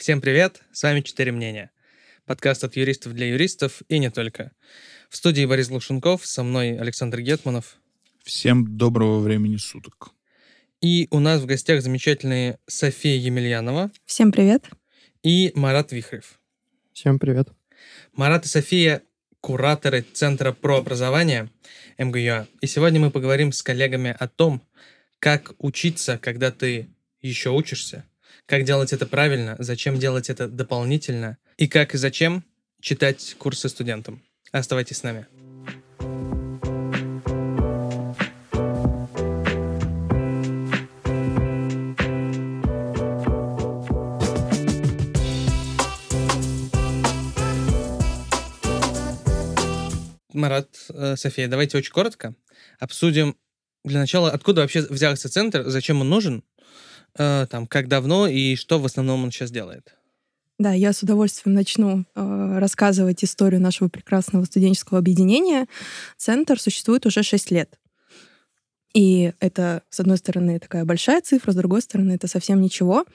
Всем привет, с вами «Четыре мнения». Подкаст от юристов для юристов и не только. В студии Борис Лушенков, со мной Александр Гетманов. Всем доброго времени суток. И у нас в гостях замечательные София Емельянова. Всем привет. И Марат Вихрев. Всем привет. Марат и София — кураторы Центра про образование МГЮА. И сегодня мы поговорим с коллегами о том, как учиться, когда ты еще учишься, как делать это правильно, зачем делать это дополнительно и как и зачем читать курсы студентам. Оставайтесь с нами. Марат, э, София, давайте очень коротко обсудим для начала, откуда вообще взялся центр, зачем он нужен, э, там, как давно и что в основном он сейчас делает. Да, я с удовольствием начну э, рассказывать историю нашего прекрасного студенческого объединения. Центр существует уже 6 лет. И это, с одной стороны, такая большая цифра, с другой стороны, это совсем ничего.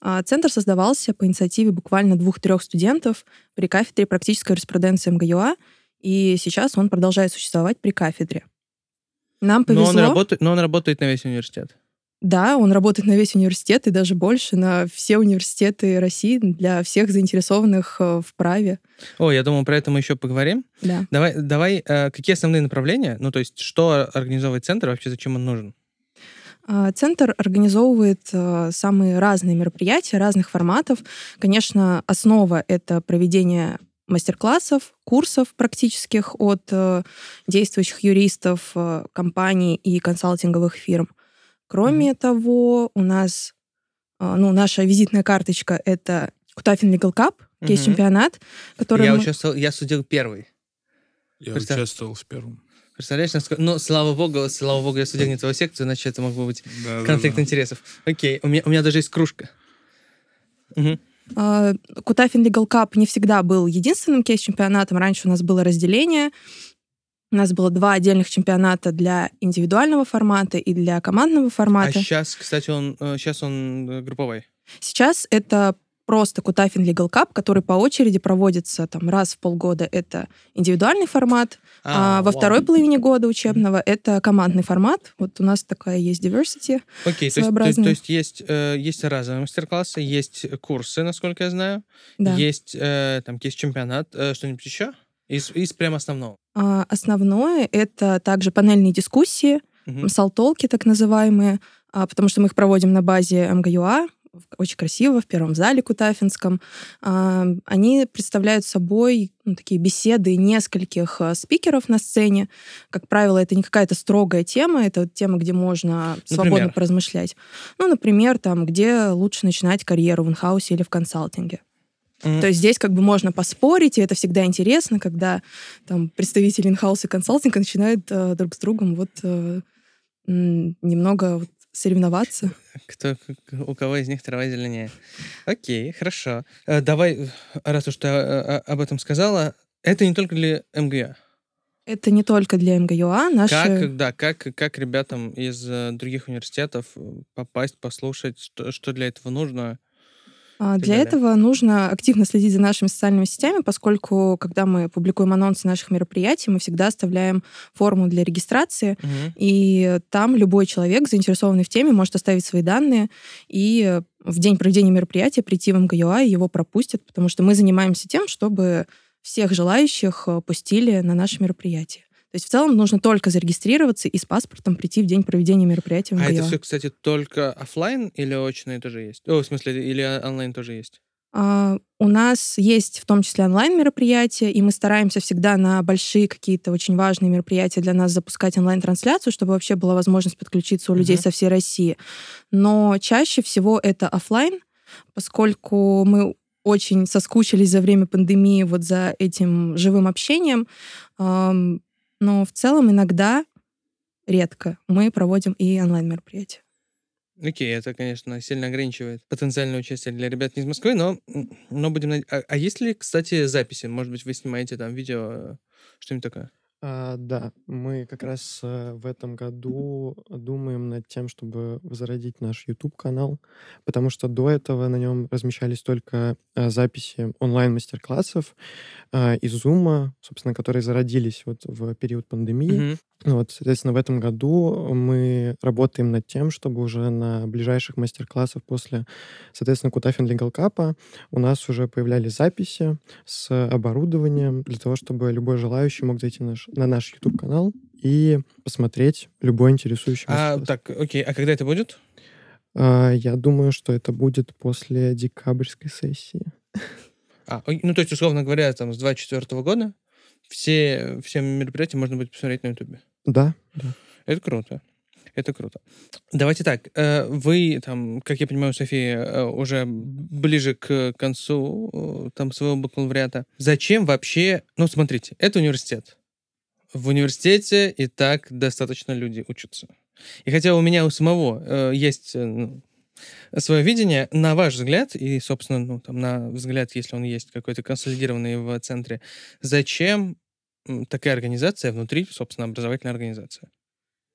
А центр создавался по инициативе буквально двух-трех студентов при кафедре практической юриспруденции МГЮА, и сейчас он продолжает существовать при кафедре. Нам повезло. Но он работает, но он работает на весь университет. Да, он работает на весь университет и даже больше на все университеты России для всех заинтересованных э, в праве. О, я думаю, про это мы еще поговорим. Да. Давай, давай, э, какие основные направления? Ну, то есть, что организовывает центр, вообще зачем он нужен? А, центр организовывает э, самые разные мероприятия разных форматов. Конечно, основа — это проведение мастер-классов, курсов практических от действующих юристов, компаний и консалтинговых фирм. Кроме mm-hmm. того, у нас, э, ну, наша визитная карточка — это Кутафин Legal Cup, mm-hmm. кейс-чемпионат, который... Я мы... участвовал, я судил первый. Я Представь. участвовал в первом. Представляешь, насколько... Ну, слава богу, слава богу, я судил не твою секцию, иначе это мог бы быть Да, да, конфликт да. интересов. Окей, у меня, у меня даже есть кружка. А, Кутафин Legal Cup не всегда был единственным кейс-чемпионатом. Раньше у нас было разделение. У нас было два отдельных чемпионата для индивидуального формата и для командного А формата. сейчас, кстати, он э, сейчас он э, групповой. Сейчас это просто Кутафин Legal Cup, который по очереди проводится там раз в полгода. Это индивидуальный формат, а, во вау. второй половине года учебного это командный формат. Вот у нас такая есть diversity. Окей, то есть, то, то есть есть, э, есть разовые мастер-классы, есть курсы, насколько я знаю, Да. есть э, там есть чемпионат, э, что-нибудь еще? Из, из прям основного. А, Основное это также панельные дискуссии, Мгм. салтолки так называемые, а, потому что мы их проводим на базе МГЮА, очень красиво, в первом зале Кутафинском. А, Они представляют собой ну, такие беседы нескольких а, спикеров на сцене. Как правило, это не какая-то строгая тема, это тема, где можно свободно Например? поразмышлять. Ну, например, там, где лучше начинать карьеру в инхаусе или в консалтинге. То есть здесь как бы можно поспорить, и это всегда интересно, когда там представители инхауса и консалтинга начинают э, друг с другом вот э, немного вот соревноваться. Кто, у кого из них трава зеленее. Окей, хорошо. Э, давай, раз уж ты э, э, об этом сказала, это не только для МГА. Это не только для МГЮА, наши... Как, да, как, как ребятам из э, других университетов э, попасть, послушать, что, что для этого нужно? А, Для далее. этого нужно активно следить за нашими социальными сетями, поскольку, когда мы публикуем анонсы наших мероприятий, мы всегда оставляем форму для регистрации, Мгм. и там любой человек, заинтересованный в теме, может оставить свои данные и в день проведения мероприятия прийти в МГЮА, и его пропустят, потому что мы занимаемся тем, чтобы всех желающих э, пустили на наше мероприятие. То есть в целом нужно только зарегистрироваться и с паспортом прийти в день проведения мероприятия в А это все, кстати, только оффлайн или очные тоже есть? О, в смысле, или онлайн тоже есть? А, У нас есть в том числе онлайн-мероприятия, и мы стараемся всегда на большие какие-то очень важные мероприятия для нас запускать онлайн-трансляцию, чтобы вообще была возможность подключиться у людей Мгм. со всей России. Но чаще всего это оффлайн, поскольку мы очень соскучились за время пандемии вот за этим живым общением. Ам, Но в целом иногда, редко, мы проводим и онлайн-мероприятия. Окей, это, конечно, сильно ограничивает потенциальное участие для ребят не из Москвы, но, но будем... А, а есть ли, кстати, записи? Может быть, вы снимаете там видео, э, что-нибудь такое? А, да, мы как раз э, в этом году думаем над тем, чтобы возродить наш YouTube-канал, потому что до этого на нем размещались только э, записи онлайн-мастер-классов э, из Zoom, собственно, которые зародились вот в период пандемии. Мгм. Вот, соответственно, в этом году мы работаем над тем, чтобы уже на ближайших мастер-классах после, соответственно, Кутафин Legal Cup у нас уже появлялись записи с оборудованием для того, чтобы любой желающий мог зайти на наш, на наш YouTube-канал и посмотреть любой интересующий А, так, окей, а когда это будет? А, я думаю, что это будет после декабрьской сессии. А, ну, то есть, условно говоря, там, с 24 года все, все мероприятия можно будет посмотреть на Ютубе. Да, да. Это круто. Это круто. Давайте так. э, Вы, там, как я понимаю, София, э, уже ближе к концу э, там, своего бакалавриата. Зачем вообще... Ну, смотрите, это университет. В университете и так достаточно люди учатся. И хотя у меня у самого есть ну, свое видение, на ваш взгляд, и, собственно, ну, там, на взгляд, если он есть какой-то консолидированный в центре, зачем такая организация внутри, собственно, образовательная организация?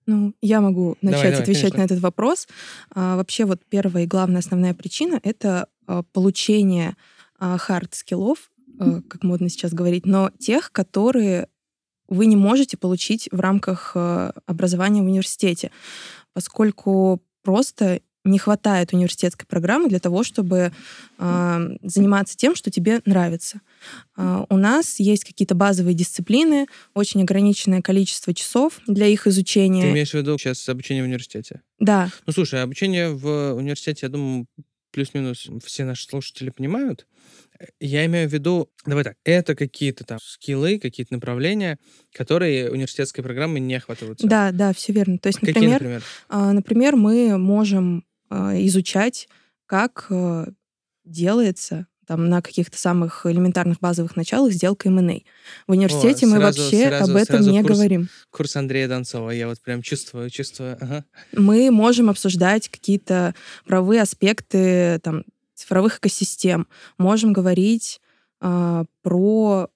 Ну, я могу Давай, начать давай, отвечать конечно. на этот вопрос. А, вообще, вот первая и главная основная причина — это а, получение hard skill ов, как модно сейчас говорить, но тех, которые вы не можете получить в рамках а, образования в университете, поскольку просто не хватает университетской программы для того, чтобы а, заниматься тем, что тебе нравится. А, у нас есть какие-то базовые дисциплины, очень ограниченное количество часов для их Ты изучения. имеешь в виду сейчас обучение в университете? Да, Ну, слушай, обучение в университете, я думаю, плюс-минус все наши слушатели понимают. Э, Я имею в виду, давай так, это какие-то там скиллы, какие-то направления, которые университетской программой не охватываются. да, да, все верно. То есть, Какие, например, например? а, например, мы можем изучать, как а, делается там на каких-то самых элементарных базовых началах сделка M&A. В университете мы сразу- вообще сразу- об этом сразу не курс. говорим. Курс Андрея Донцова. Я вот прям чувствую, чувствую. Ага. мы можем обсуждать какие-то правовые аспекты там, цифровых экосистем, можем говорить а, про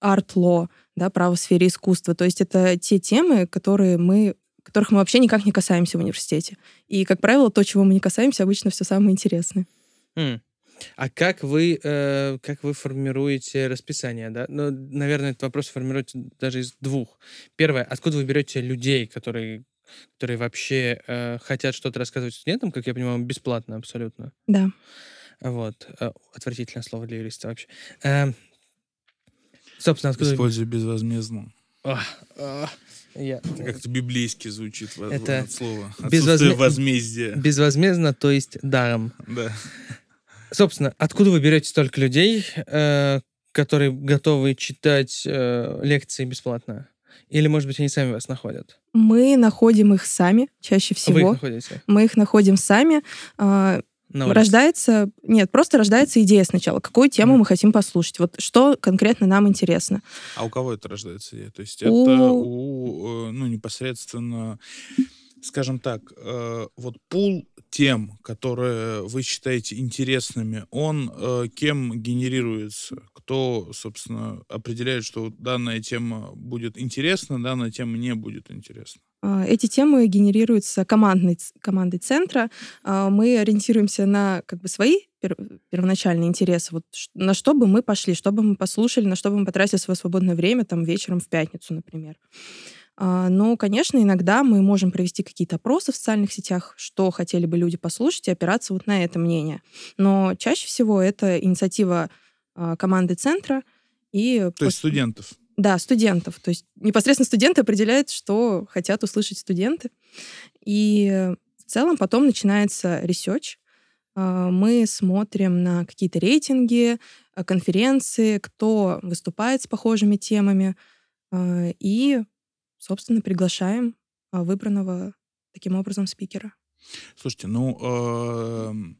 арт-ло, да, право в сфере искусства. То есть это те темы, которые мы которых мы вообще никак не касаемся в университете. И, как правило, то, чего мы не касаемся, обычно все самое интересное. М. А как вы, э, как вы формируете расписание, да? Ну, наверное, этот вопрос формируется даже из двух. Первое, откуда вы берете людей, которые, которые вообще э, хотят что-то рассказывать студентам, как я понимаю, бесплатно абсолютно. Да. Вот. Э, Отвратительное слово для юриста вообще. Эм, Собственно, откуда... Используй безвозмездно. Я- Это как-то библейски звучит Это от слова. безвозме- возмездия. Безвозмездно, то есть даром. Да. Собственно, откуда вы берете столько людей, э, которые готовы читать э, лекции бесплатно? Или, может быть, они сами вас находят? Мы находим их сами, чаще Вы их всего. находите Мы их находим сами. А, на улице? Рождается... Нет, просто рождается идея сначала. Какую тему Мгм. мы хотим послушать? Вот что конкретно нам интересно. А у кого это рождается идея? То есть У- это у, э, ну, непосредственно, скажем так, э, вот пул тем, которые вы считаете интересными, он э, кем генерируется? Кто, собственно, определяет, что данная тема будет интересна, данная тема не будет интересна? А, Эти темы генерируются командной, командой центра. А, Мы ориентируемся на как бы свои пер- первоначальные интересы. Вот на что бы мы пошли, что бы мы послушали, на что бы мы потратили свое свободное время, там, вечером в пятницу, например. А, Но, конечно, иногда мы можем провести какие-то опросы в социальных сетях, что хотели бы люди послушать, и опираться вот на это мнение. Но чаще всего это инициатива команды центра. И То есть пос- студентов. Да, студентов. То есть непосредственно студенты определяют, что хотят услышать студенты. И в целом потом начинается research. А, Мы смотрим на какие-то рейтинги, а, конференции, кто выступает с похожими темами, а, и, собственно, приглашаем выбранного таким образом спикера. Слушайте, ну, эм,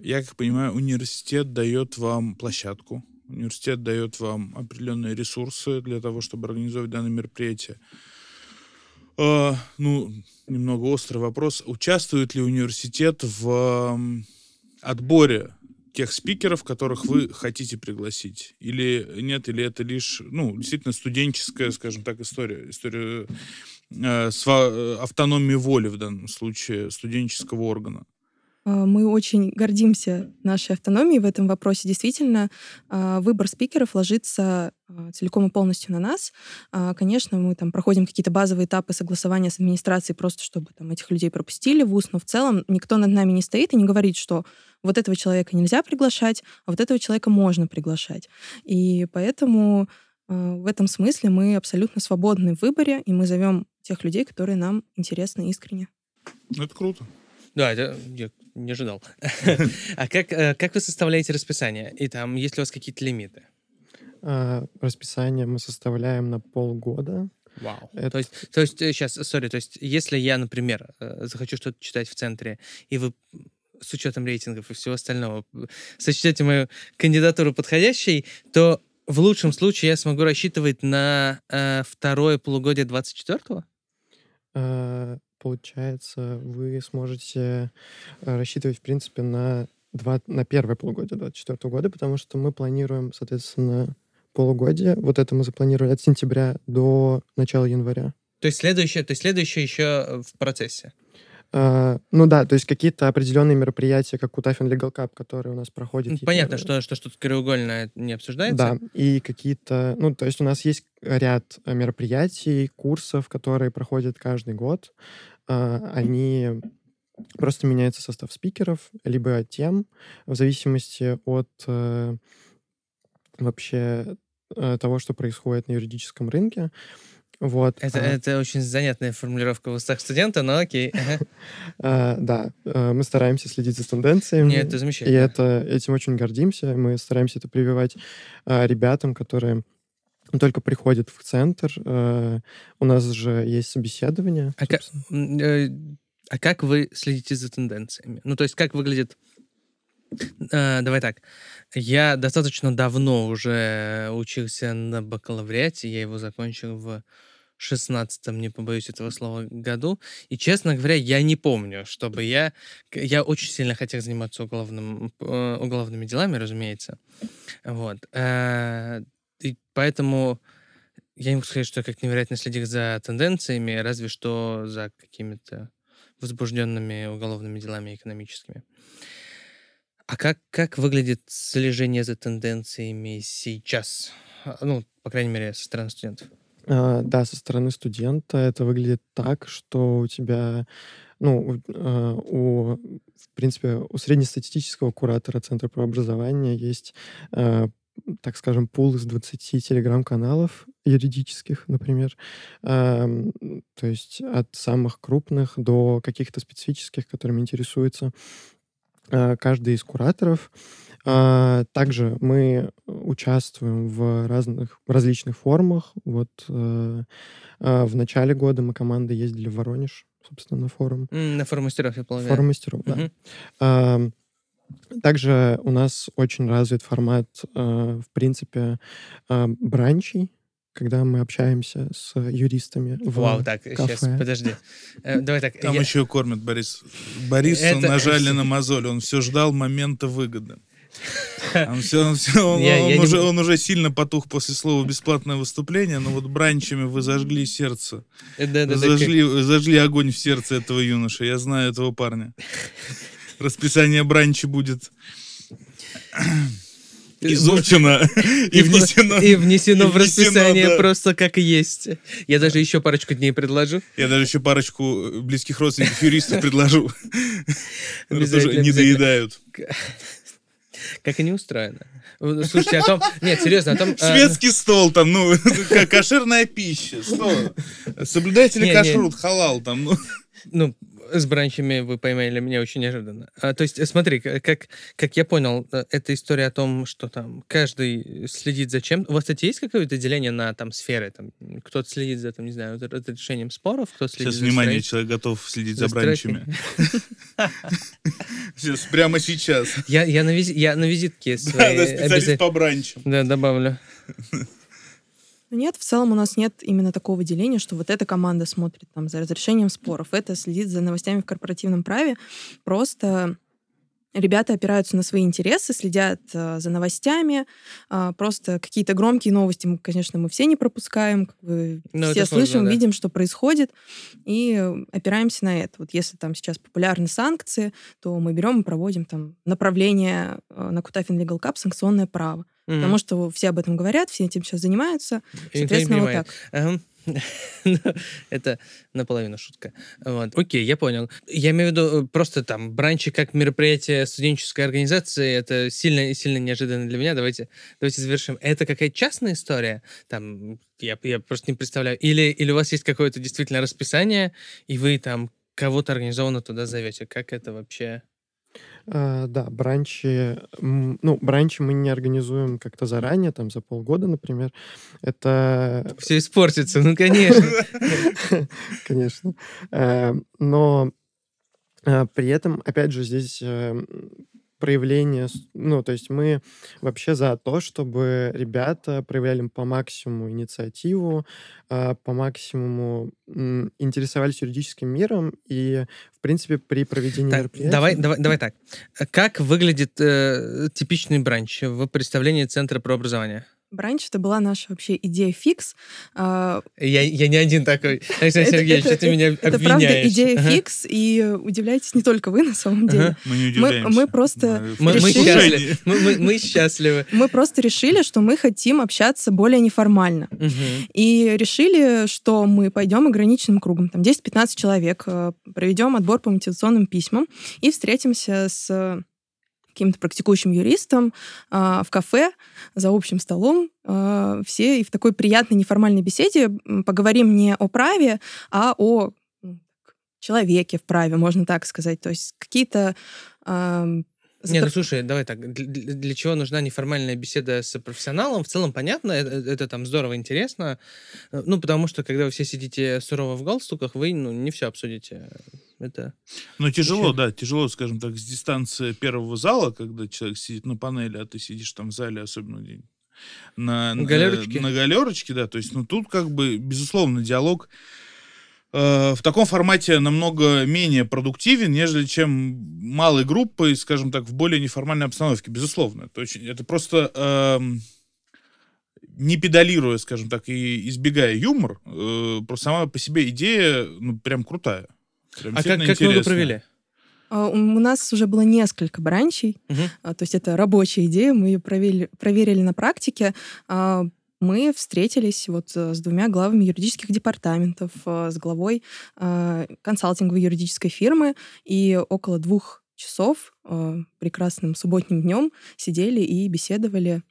я как понимаю, университет дает вам площадку, университет дает вам определенные ресурсы для того, чтобы организовать данное мероприятие. Э, ну, немного острый вопрос. Участвует ли университет в эм, отборе тех спикеров, которых вы хотите пригласить? Или нет, или это лишь, ну, действительно студенческая, скажем так, история, история э, сва- э, автономии воли в данном случае студенческого органа? А, Мы очень гордимся нашей автономией в этом вопросе. Действительно, а, выбор спикеров ложится а, целиком и полностью на нас. Конечно, мы там проходим какие-то базовые этапы согласования с администрацией, просто чтобы там этих людей пропустили в ВУЗ, но в целом никто над нами не стоит и не говорит, что вот этого человека нельзя приглашать, а вот этого человека можно приглашать. И поэтому в этом смысле мы абсолютно свободны в выборе, и мы зовем тех людей, которые нам интересны искренне. Это круто. Да, это я не ожидал. А как, э, как вы составляете расписание? И там, есть ли у вас какие-то лимиты? А, Расписание мы составляем на полгода. Вау. Это- То есть, то есть, сейчас, сори, то есть, если я, например, э, захочу что-то читать в центре, и вы с учетом рейтингов и всего остального э, сочтете мою кандидатуру подходящей, то в лучшем случае я смогу рассчитывать на э, второе полугодие 24-го? А, Получается, вы сможете э, рассчитывать, в принципе, на, два, на первое полугодие 2024 года, потому что мы планируем, соответственно, полугодие. Вот это мы запланировали от сентября до начала января. То есть следующее, то есть следующее еще в процессе. А, ну да, то есть какие-то определенные мероприятия, как Кутафин Legal Cup, которые у нас проходят. Ну, Понятно, что, что что-то краеугольное не обсуждается. Да, и какие-то, ну, то есть у нас есть ряд э, мероприятий, курсов, которые проходят каждый год. А, Они просто меняется состав спикеров, либо тем, в зависимости от э, вообще э, того, что происходит на юридическом рынке. Вот. Это, а, это очень занятная формулировка в устах студента, но окей. А, да, э, мы стараемся следить за тенденциями. Нет, это И замечательно. это, этим очень гордимся. Мы стараемся это прививать а, ребятам, которые только приходят в центр. А, у нас же есть собеседование. А ка- собственно. М, э, А как вы следите за тенденциями? Ну, то есть, как выглядит... Давай так. Я достаточно давно уже учился на бакалавриате. Я его закончил в шестнадцатом, не побоюсь этого слова, году. И, честно говоря, я не помню, чтобы я... Я очень сильно хотел заниматься уголовным, э, уголовными делами, разумеется. Вот. Э, И поэтому я не могу сказать, что я как невероятно следил за тенденциями, разве что за какими-то возбужденными уголовными делами экономическими. А как, как выглядит слежение за тенденциями сейчас? А, Ну, по крайней мере, со стороны студентов. А, да, со стороны студента это выглядит так, что у тебя, ну, у, а, в принципе, у среднестатистического куратора Центра правообразования есть, а, так скажем, пул из 20 телеграм-каналов юридических, например. То есть от самых крупных до каких-то специфических, которыми интересуется каждый из кураторов. А, Также мы участвуем в разных различных формах. Вот э, а, в начале года мы командой ездили в Воронеж, собственно, на форум. На форум мастеров, я полагаю. Форум мастеров, да. Также у нас очень развит формат, э, в принципе, а, бранчей, когда мы общаемся с юристами в Вау, так, сейчас, кафе. подожди. Э, Давай так. Там я- еще кормят Борис. Борису Это- нажали на мозоль, он все ждал момента выгоды. Он, всё- он всё- он- Я- он я не уже, бу- он уже сильно потух после слова «бесплатное выступление», но вот бранчами вы зажгли сердце. Э, да, да, Вы да, зажгли, вы зажгли огонь в сердце этого юноши. Я знаю этого парня. Расписание бранчи будет изучено и внесено. И внесено и в расписание да. просто как есть. Я даже еще парочку дней предложу. Я даже еще парочку близких родственников юристов предложу. Тоже не доедают. Как они устроены. Э, Слушайте, о том... Нет, серьезно, о том... э, Шведский стол там, ну, кошерная пища. Что? Соблюдайте ли Не, не. кашрут, халал там, ну. Ну, с бранчами вы поймали меня очень неожиданно. А, то есть, смотри, как, как я понял, э, это история о том, что там каждый следит за чем. У вас, кстати, есть какое-то деление на там сферы? Там, кто-то следит за, там, не знаю, разрешением споров, кто следит Сейчас, за внимание, человек готов следить за за бранчами. Сейчас, прямо сейчас. Я, я, на, визи- я на визитке Да, своей да, специалист по бранчам. Да, добавлю. Нет, в целом у нас нет именно такого деления, что вот эта команда смотрит там за разрешением споров, это следит за новостями в корпоративном праве. Просто Ребята опираются на свои интересы, следят э, за новостями. Э, просто какие-то громкие новости, мы, конечно, мы все не пропускаем. Как бы Ну, все сложно, слышим, да. видим, что происходит, и опираемся на это. Вот если там сейчас популярны санкции, то мы берем и проводим там направление э, на Кутафин Legal Cup санкционное право. Мгм. Потому что все об этом говорят, все этим сейчас занимаются. И Соответственно, вот так. Ага. Это наполовину шутка. Вот. Окей, я понял. Я имею в виду э, просто там бранчи как мероприятие студенческой организации. Это сильно сильно неожиданно для меня. Давайте давайте завершим. Это какая-то частная история? Там я я просто не представляю. Или или у вас есть какое-то действительно расписание и вы там кого-то организованно туда зовете? Как это вообще? А, да, бранчи, ну, бранчи мы не организуем как-то заранее, там, за полгода, например. Это, Все испортится, ну конечно. конечно. Э, Но э, при этом, опять же, здесь э, проявление, ну, то есть мы вообще за то, чтобы ребята проявляли по максимуму инициативу, а, по максимуму интересовались юридическим миром, и, в принципе, при проведении Так, мероприятия... давай, давай, давай так. Как выглядит э, типичный бранч в представлении Центра про образование? Бранч — это была наша вообще идея фикс. А, Я, я не один такой. Александр Это- Сергеевич, это- ты меня Это обвиняешь. правда идея Ага. фикс, и удивляйтесь не только вы на самом деле. Ага. Мы не удивляемся. мы просто Мы, счастливы. Мы, мы- мы счастливы. Мы просто решили, что мы хотим общаться более неформально. И решили, что мы пойдем ограниченным кругом, там 10-15 человек, э, проведем отбор по мотивационным письмам и встретимся с каким-то практикующим юристом а, в кафе за общим столом. а, все и в такой приятной неформальной беседе поговорим не о праве, а о человеке в праве, можно так сказать. То есть какие-то... а, Не, ну слушай, давай так. Для, для- чего нужна неформальная беседа с профессионалом? В целом понятно, это, это там здорово, интересно. Э, Ну, потому что, когда вы все сидите сурово в галстуках, вы ну, не все обсудите. Это... Ну, тяжело, Еще. да, тяжело, скажем так, с дистанции первого зала, когда человек сидит на панели, а ты сидишь там в зале, особенно на, На на- галерочке. На галерочке, да, то есть, ну, тут как бы, безусловно, диалог э, в таком формате намного менее продуктивен, нежели чем малой группой, скажем так, в более неформальной обстановке, безусловно. Это, очень, это просто эм, не педалируя, скажем так, и избегая юмор, э, просто сама по себе идея, ну, прям крутая. Прям А как, как интересная. провели? А, У нас уже было несколько бранчей. А, То есть это рабочая идея, мы ее проверили, проверили на практике. Мы встретились вот э, с двумя главами юридических департаментов, э, с главой а, консалтинговой юридической фирмы, и около двух часов э, прекрасным субботним днем сидели и беседовали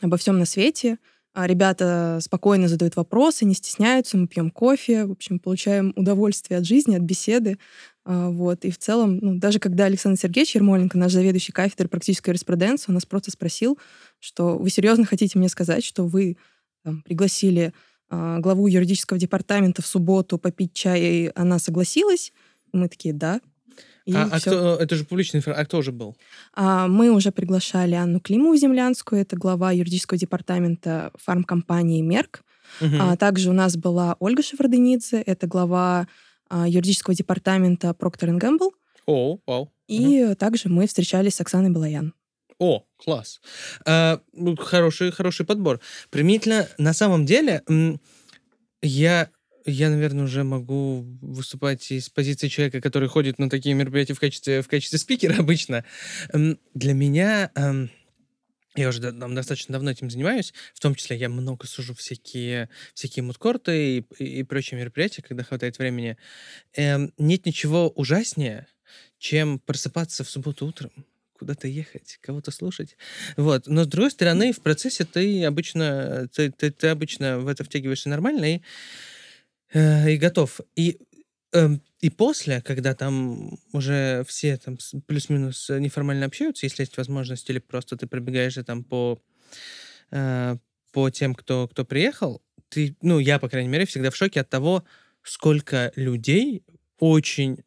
обо всем на свете. А Ребята спокойно задают вопросы, не стесняются, мы пьем кофе, в общем, получаем удовольствие от жизни, от беседы. А, Вот. И в целом, ну, даже когда Александр Сергеевич Ермоленко, наш заведующий кафедрой практической юриспруденции, он нас просто спросил, что вы серьезно хотите мне сказать, что вы там, пригласили а, главу юридического департамента в субботу попить чай, и она согласилась? Мы такие, да. И а, а кто, это же публичная информация. А кто уже был? А, Мы уже приглашали Анну Климову Землянскую, это глава юридического департамента фармкомпании «Мерк». Мгм. А также у нас была Ольга Шеварденидзе, это глава а, юридического департамента Procter Gamble. О, вау. И также мы встречались с Оксаной Балаян. О, класс. А, ну, хороший, хороший подбор. Применительно, на самом деле, я, я, наверное, уже могу выступать из позиции человека, который ходит на такие мероприятия в качестве, в качестве спикера обычно. Для меня... я уже достаточно давно этим занимаюсь. В том числе я много сужу всякие, всякие мудкорты и, и прочие мероприятия, когда хватает времени. Эм, нет ничего ужаснее, чем просыпаться в субботу утром, куда-то ехать, кого-то слушать. Вот. Но с другой стороны, в процессе ты обычно, ты, ты, ты обычно в это втягиваешься нормально и, э, и готов. И, эм, и после, когда там уже все там плюс-минус неформально общаются, если есть возможность, или просто ты пробегаешь и там по, э, по тем, кто, кто приехал, ты, ну, я, по крайней мере, всегда в шоке от того, сколько людей очень,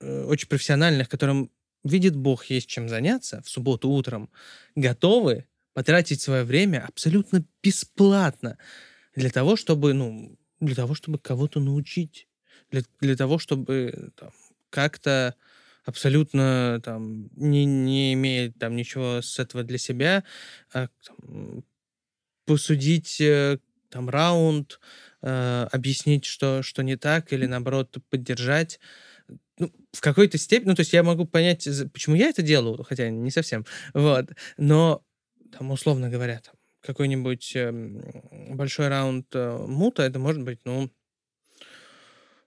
э, очень профессиональных, которым видит Бог, есть чем заняться в субботу утром, готовы потратить свое время абсолютно бесплатно для того, чтобы, ну, для того, чтобы кого-то научить, для, для того, чтобы там, как-то абсолютно там не, не имеет там ничего с этого для себя, а, там, посудить э, там раунд, э, объяснить, что, что не так, или наоборот поддержать. Ну, в какой-то степени, ну, то есть я могу понять, почему я это делаю, хотя не совсем, вот, но, там, условно говоря, там, какой-нибудь э, большой раунд э, мута, это может быть, ну,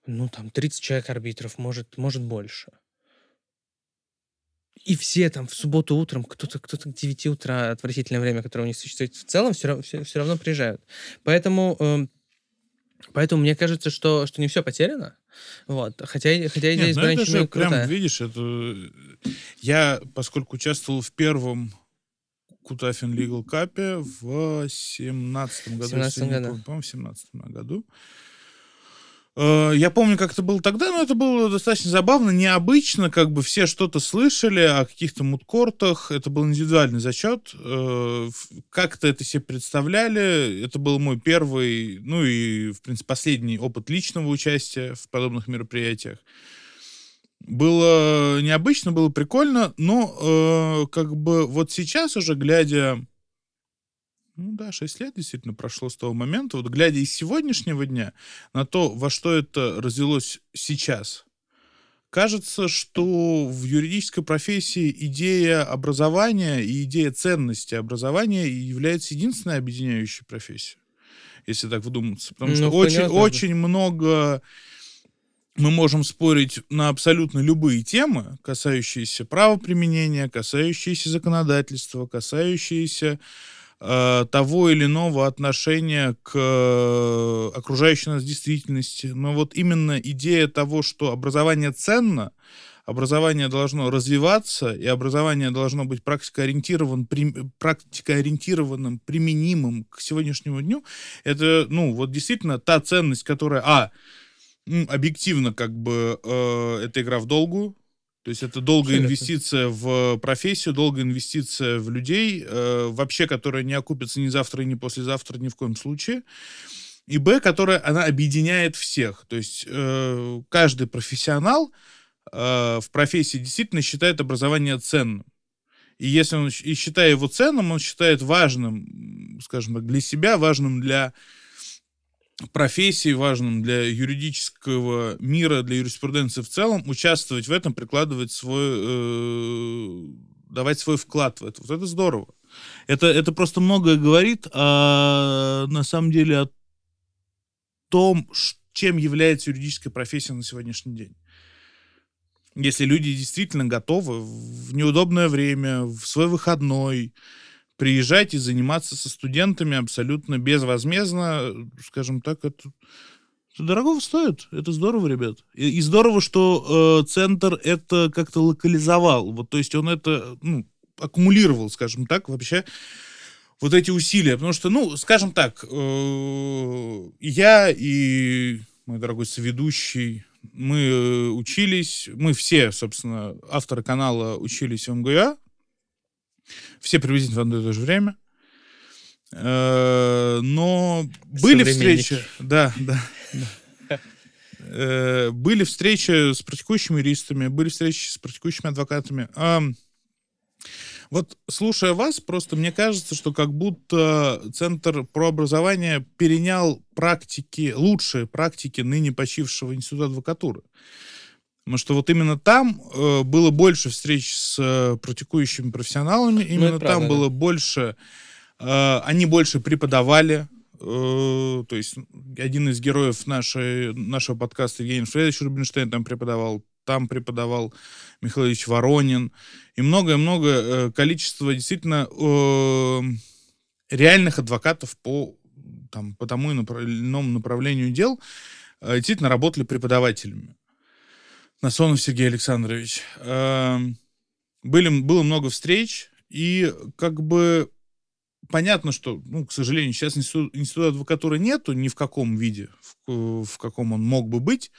ну, там, 30 человек арбитров, может, может больше. И все там в субботу утром, кто-то кто к 9 утра, отвратительное время, которое у них существует, в целом все, равно все, все равно приезжают. Поэтому, э, поэтому мне кажется, что, что не все потеряно. Вот. Хотя, хотя идея Нет, с ну это же крутая. прям, видишь, это... Я, поскольку участвовал в первом Кутафин Legal Cup в 17 году, 17 году. по-моему, в 17 году. Э, я помню, как это было тогда, но это было достаточно забавно, необычно, как бы все что-то слышали о каких-то мудкортах, это был индивидуальный зачет, э, как-то это себе представляли, это был мой первый, ну и, в принципе, последний опыт личного участия в подобных мероприятиях. Было необычно, было прикольно, но э, как бы вот сейчас уже, глядя ну да, 6 лет действительно прошло с того момента. Вот глядя из сегодняшнего дня на то, во что это развелось сейчас, кажется, что в юридической профессии идея образования и идея ценности образования является единственной объединяющей профессией, если так вдуматься. Потому ну, что очень, очень много мы можем спорить на абсолютно любые темы, касающиеся правоприменения, касающиеся законодательства, касающиеся Э, того или иного отношения к э, окружающей нас действительности. Но вот именно идея того, что образование ценно, образование должно развиваться, и образование должно быть практикоориентирован, при, практикоориентированным, применимым к сегодняшнему дню, это, ну, вот действительно та ценность, которая, а, объективно, как бы, э, это игра в долгую, то есть это долгая инвестиция в профессию, долгая инвестиция в людей, э, вообще, которая не окупится ни завтра, ни послезавтра, ни в коем случае. И Б, которая, она объединяет всех. То есть э, каждый профессионал э, в профессии действительно считает образование ценным. И если он и считая его ценным, он считает важным, скажем так, для себя, важным для профессии, важным для юридического мира, для юриспруденции в целом, участвовать в этом, прикладывать свой, э, давать свой вклад в это. Вот это здорово. Это, это просто многое говорит, а, на самом деле, о том, чем является юридическая профессия на сегодняшний день. Если люди действительно готовы в неудобное время, в свой выходной, приезжать и заниматься со студентами абсолютно безвозмездно, скажем так, это, это дорого стоит. Это здорово, ребят. И, и здорово, что э, центр это как-то локализовал. Вот, то есть он это ну, аккумулировал, скажем так, вообще вот эти усилия. Потому что, ну, скажем так, э, я и мой дорогой соведущий, мы э, учились, мы все, собственно, авторы канала учились в МГА, все приблизительно в одно и то же время. Э, но были встречи... Да, да. Э, были встречи с практикующими юристами, были встречи с практикующими адвокатами. Вот слушая вас, просто мне кажется, что как будто Центр про образование перенял практики, лучшие практики ныне почившего института адвокатуры. Потому что вот именно там э, было больше встреч с э, практикующими профессионалами, ну, именно ну, там правда, было да. больше, э, они больше преподавали. Э, то есть один из героев нашей, нашего подкаста Евгений Фредович Рубинштейн там преподавал, там преподавал Михаил Ильич Воронин. И многое-многое э, количество действительно э, реальных адвокатов по, там, по тому или иному направлению дел э, действительно работали преподавателями. Насонов Сергей Александрович. Эм, были, было много встреч, и как бы понятно, что, ну, к сожалению, сейчас институт, института адвокатуры нету ни в каком виде, в, в каком он мог бы быть.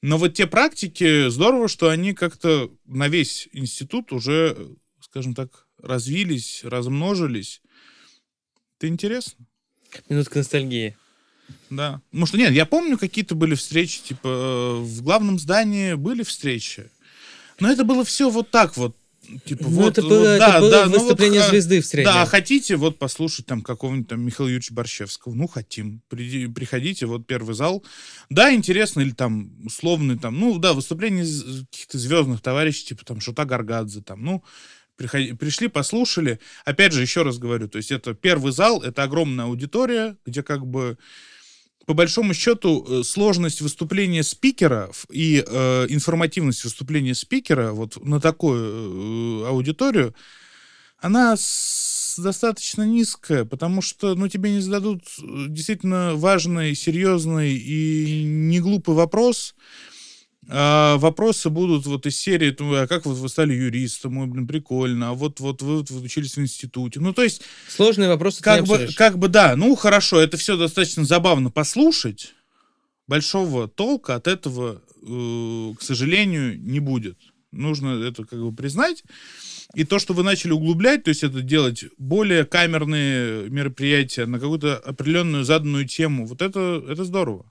Но вот те практики, здорово, что они как-то на весь институт уже, скажем так, развились, размножились. Это интересно. Минутка ностальгии. Да. Потому что нет, я помню, какие-то были встречи, типа, э, в главном здании были встречи. Но это было все вот так вот. Типа, Ну, вот, это вот, было, это да, было да, ну вот выступление ха- звезды в среднем. Да, хотите вот послушать там какого-нибудь там Михаила Юрьевича Борщевского? Ну, хотим. Приди- приходите, вот первый зал. Да, интересно, или там условный там, ну, да, выступление каких-то звездных товарищей, типа там Шута Гаргадзе, там, ну, приходи- пришли, послушали. Опять же, еще раз говорю, то есть это первый зал, это огромная аудитория, где как бы по большому счету э, сложность выступления спикера и э, информативность выступления спикера вот на такую э, аудиторию, она с- достаточно низкая, потому что ну, тебе не зададут э, действительно важный, серьезный и не глупый вопрос. А вопросы будут вот из серии, ну, а как вот вы стали юристом, ой, блин, прикольно, а вот, вот вы, вот учились в институте. Ну, то есть Сложные вопросы как бы, как бы да, ну хорошо, это все достаточно забавно послушать. Большого толка от этого, э, к сожалению, не будет. Нужно это как бы признать. И то, что вы начали углублять, то есть это делать более камерные мероприятия на какую-то определенную заданную тему, вот это, это здорово.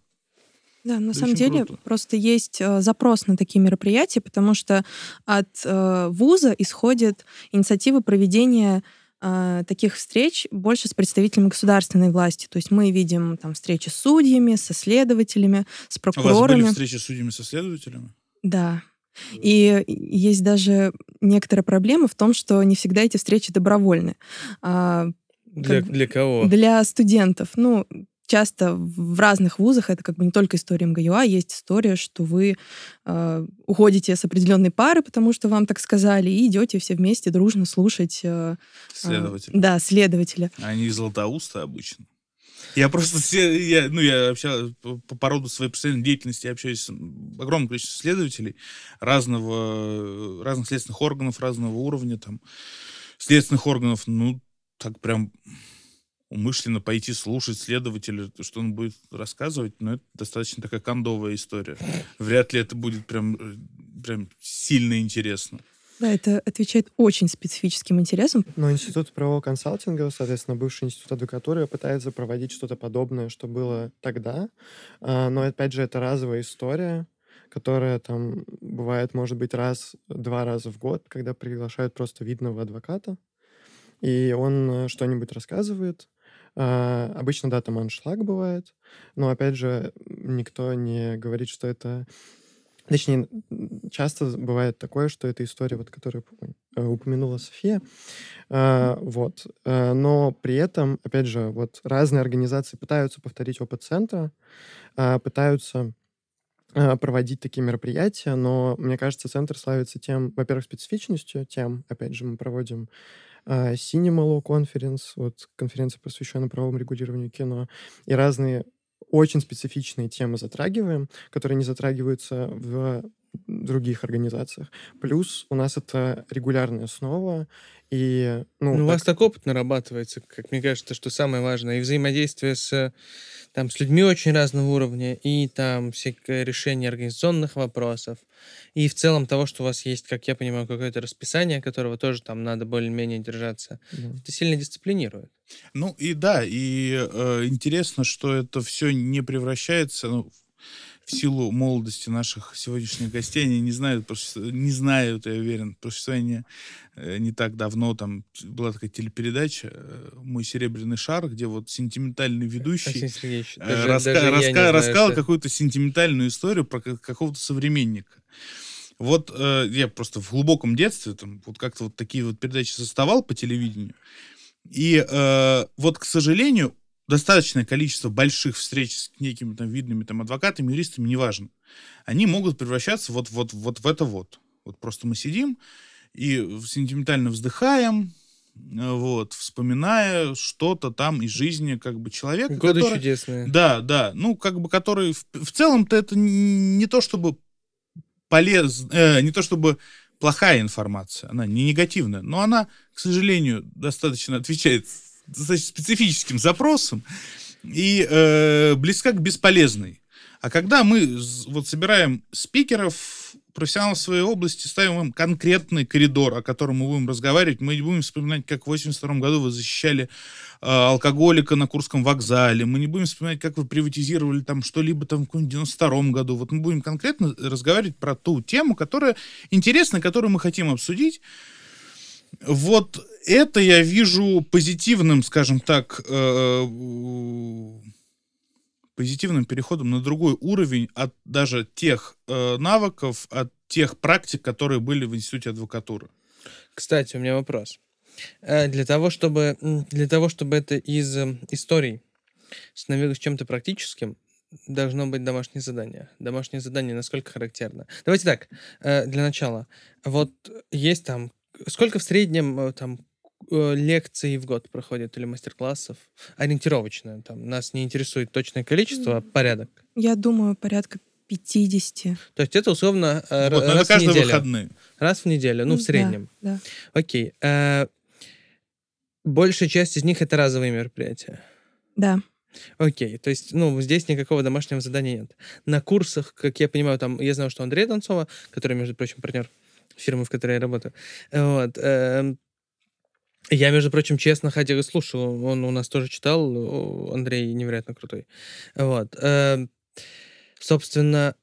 Да, на Это самом деле круто. просто есть э, запрос на такие мероприятия, потому что от э, вуза исходит инициатива проведения э, таких встреч больше с представителями государственной власти. То есть мы видим там встречи с судьями, со следователями, с У вас были прокурорами. встречи с судьями со следователями? Да. И есть даже некоторая проблема в том, что не всегда эти встречи добровольны. А, Для, как- для кого? Для студентов. Ну, часто в разных вузах, это как бы не только история МГЮА, есть история, что вы э, уходите с определенной пары, потому что вам так сказали, и идете все вместе дружно слушать э, Следователи. э, да, следователя. Они златоусты обычно. Я просто все, я, ну, я общался по, по роду своей профессиональной деятельности, я общаюсь с огромным количеством следователей разного, разных следственных органов, разного уровня, там, следственных органов, ну, так прям умышленно пойти слушать следователя, что он будет рассказывать, но это достаточно такая кондовая история. Вряд ли это будет прям, э, прям сильно интересно. Да, это отвечает очень специфическим интересам. Но Институт правового консалтинга, соответственно, бывший институт адвокатуры, пытается проводить что-то подобное, что было тогда. А, Но, опять же, это разовая история, которая там бывает, может быть, раз-два раза в год, когда приглашают просто видного адвоката, и он э, что-нибудь рассказывает. А, Обычно, да, там аншлаг бывает, но, опять же, никто не говорит, что это Точнее, часто бывает такое, что эта история, вот, которую э, упомянула София, а, вот. э, Но при этом, опять же, вот разные организации пытаются повторить опыт центра, а, пытаются проводить такие мероприятия, но мне кажется, центр славится тем, во-первых, специфичностью, тем, опять же, мы проводим а, Cinema Law Conference, вот конференция, посвященная правовому регулированию кино, и разные очень специфичные темы затрагиваем, которые не затрагиваются в других организациях. Плюс у нас это регулярная основа, и... Ну, Ну, у вас так- так опыт нарабатывается, как мне кажется, что самое важное. И взаимодействие с, там, с людьми очень разного уровня, и там всякое решение организационных вопросов, и в целом того, что у вас есть, как я понимаю, какое-то расписание, которого тоже там надо более-менее держаться. да. Это сильно дисциплинирует. Ну и да, и э, интересно, что это все не превращается, ну, в силу молодости наших сегодняшних гостей, они не знают, не знают, я уверен, существование э, не так давно, там была такая телепередача э, «Мой серебряный шар», где вот сентиментальный ведущий Сергеевич, э, даже- раска- даже раска- знаю, рассказал что- какую-то сентиментальную историю про ка- какого-то современника. Вот э, я просто в глубоком детстве там вот как-то вот такие вот передачи составал по телевидению. И э, вот, к сожалению, достаточное количество больших встреч с некими там видными там адвокатами, юристами, неважно, они могут превращаться вот, вот, вот в это вот. Вот просто мы сидим и сентиментально вздыхаем, э, вот, вспоминая что-то там из жизни как бы человека, Годы который- чудесные. да, да. Ну, как бы, который в, в целом-то это не то чтобы полез, э, не то чтобы плохая информация, она не негативная, но она, к сожалению, достаточно отвечает достаточно специфическим запросам и э, близка к бесполезной. А когда мы вот собираем спикеров, профессионалов своей области, ставим им конкретный коридор, о котором мы будем разговаривать. Мы не будем вспоминать, как в 82 году вы защищали э, алкоголика на Курском вокзале. Мы не будем вспоминать, как вы приватизировали там что-либо там в 92 году. Вот мы будем конкретно разговаривать про ту тему, которая интересна, которую мы хотим обсудить. Вот это я вижу позитивным, скажем так, э, позитивным переходом на другой уровень от даже тех э, навыков, от тех практик, которые были в институте адвокатуры. Кстати, у меня вопрос. Э, для того, чтобы, для того, чтобы это из э, историй становилось чем-то практическим, должно быть домашнее задание. Домашнее задание насколько характерно? Давайте так, э, для начала. Вот есть там... Сколько в среднем там Э, лекций в год проходит или мастер-классов? Ориентировочно. Там, нас не интересует точное количество, а порядок. Я думаю, порядка 50. То есть это условно э, вот, раз в неделю. Выходные. Раз в неделю, ну, в среднем. Да, да. Окей. Э, большая часть из них это разовые мероприятия. Да. Окей, то есть, ну, здесь никакого домашнего задания нет. На курсах, как я понимаю, там, я знаю, что Андрей Донцова, который, между прочим, партнер фирмы, в которой я работаю, вот, э, я, между прочим, честно ходил и слушал. Он у нас тоже читал. Андрей невероятно крутой. Вот. Эм, собственно,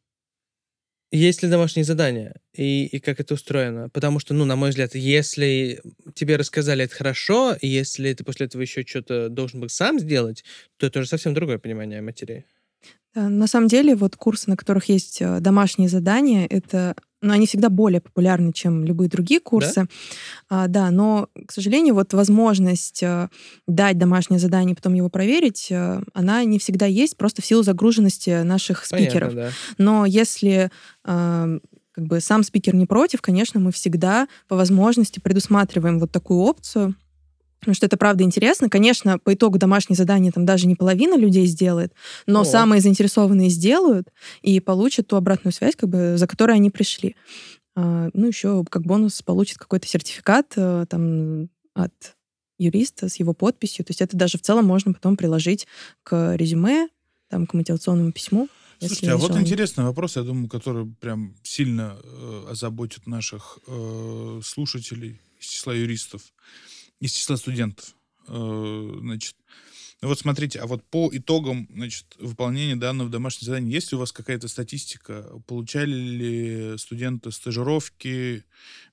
есть ли домашние задания и, и как это устроено? Потому что, ну, на мой взгляд, если тебе рассказали это хорошо, если ты после этого еще что-то должен был сам сделать, то это уже совсем другое понимание материи. На самом деле, вот курсы, на которых есть э, домашние задания, это но они всегда более популярны, чем любые другие курсы. Да, а, да но, к сожалению, вот возможность а, дать домашнее задание потом его проверить, а, она не всегда есть, просто в силу загруженности наших спикеров. Понятно, да. Но если а, как бы сам спикер не против, конечно, мы всегда по возможности предусматриваем вот такую опцию, Потому что это правда интересно. Конечно, по итогу домашнее задание там даже не половина людей сделает, но О. самые заинтересованные сделают и получат ту обратную связь, как бы, за которой они пришли. А, ну, еще как бонус получит какой-то сертификат а, там от юриста с его подписью. То есть это даже в целом можно потом приложить к резюме, там, к мотивационному письму. Слушайте, а вот интересный вопрос, я думаю, который прям сильно э, озаботит наших э, слушателей из числа юристов из числа студентов. Э, значит, ну вот смотрите, а вот по итогам значит, выполнения данного домашнего задания, есть ли у вас какая-то статистика? Получали ли студенты стажировки,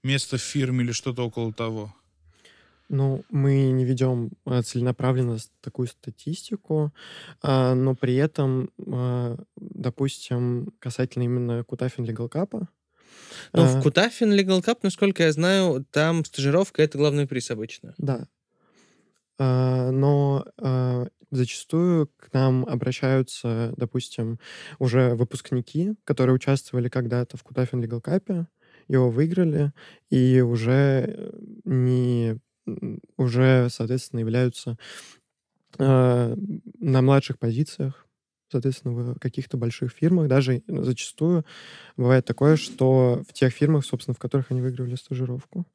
место в фирме или что-то около того? Ну, мы не ведем э, целенаправленно такую статистику, а, но при этом, а, допустим, касательно именно Кутафин Legal Cup, но а... в Кутафин Legal Cup, насколько я знаю, там стажировка — это главный приз обычно. Да. А, но а, зачастую к нам обращаются, допустим, уже выпускники, которые участвовали когда-то в Кутафин Legal Cup, его выиграли, и уже э, не уже, соответственно, являются э, на младших позициях соответственно, в каких-то больших фирмах. Даже зачастую бывает такое, что в тех фирмах, собственно, в которых они выигрывали стажировку.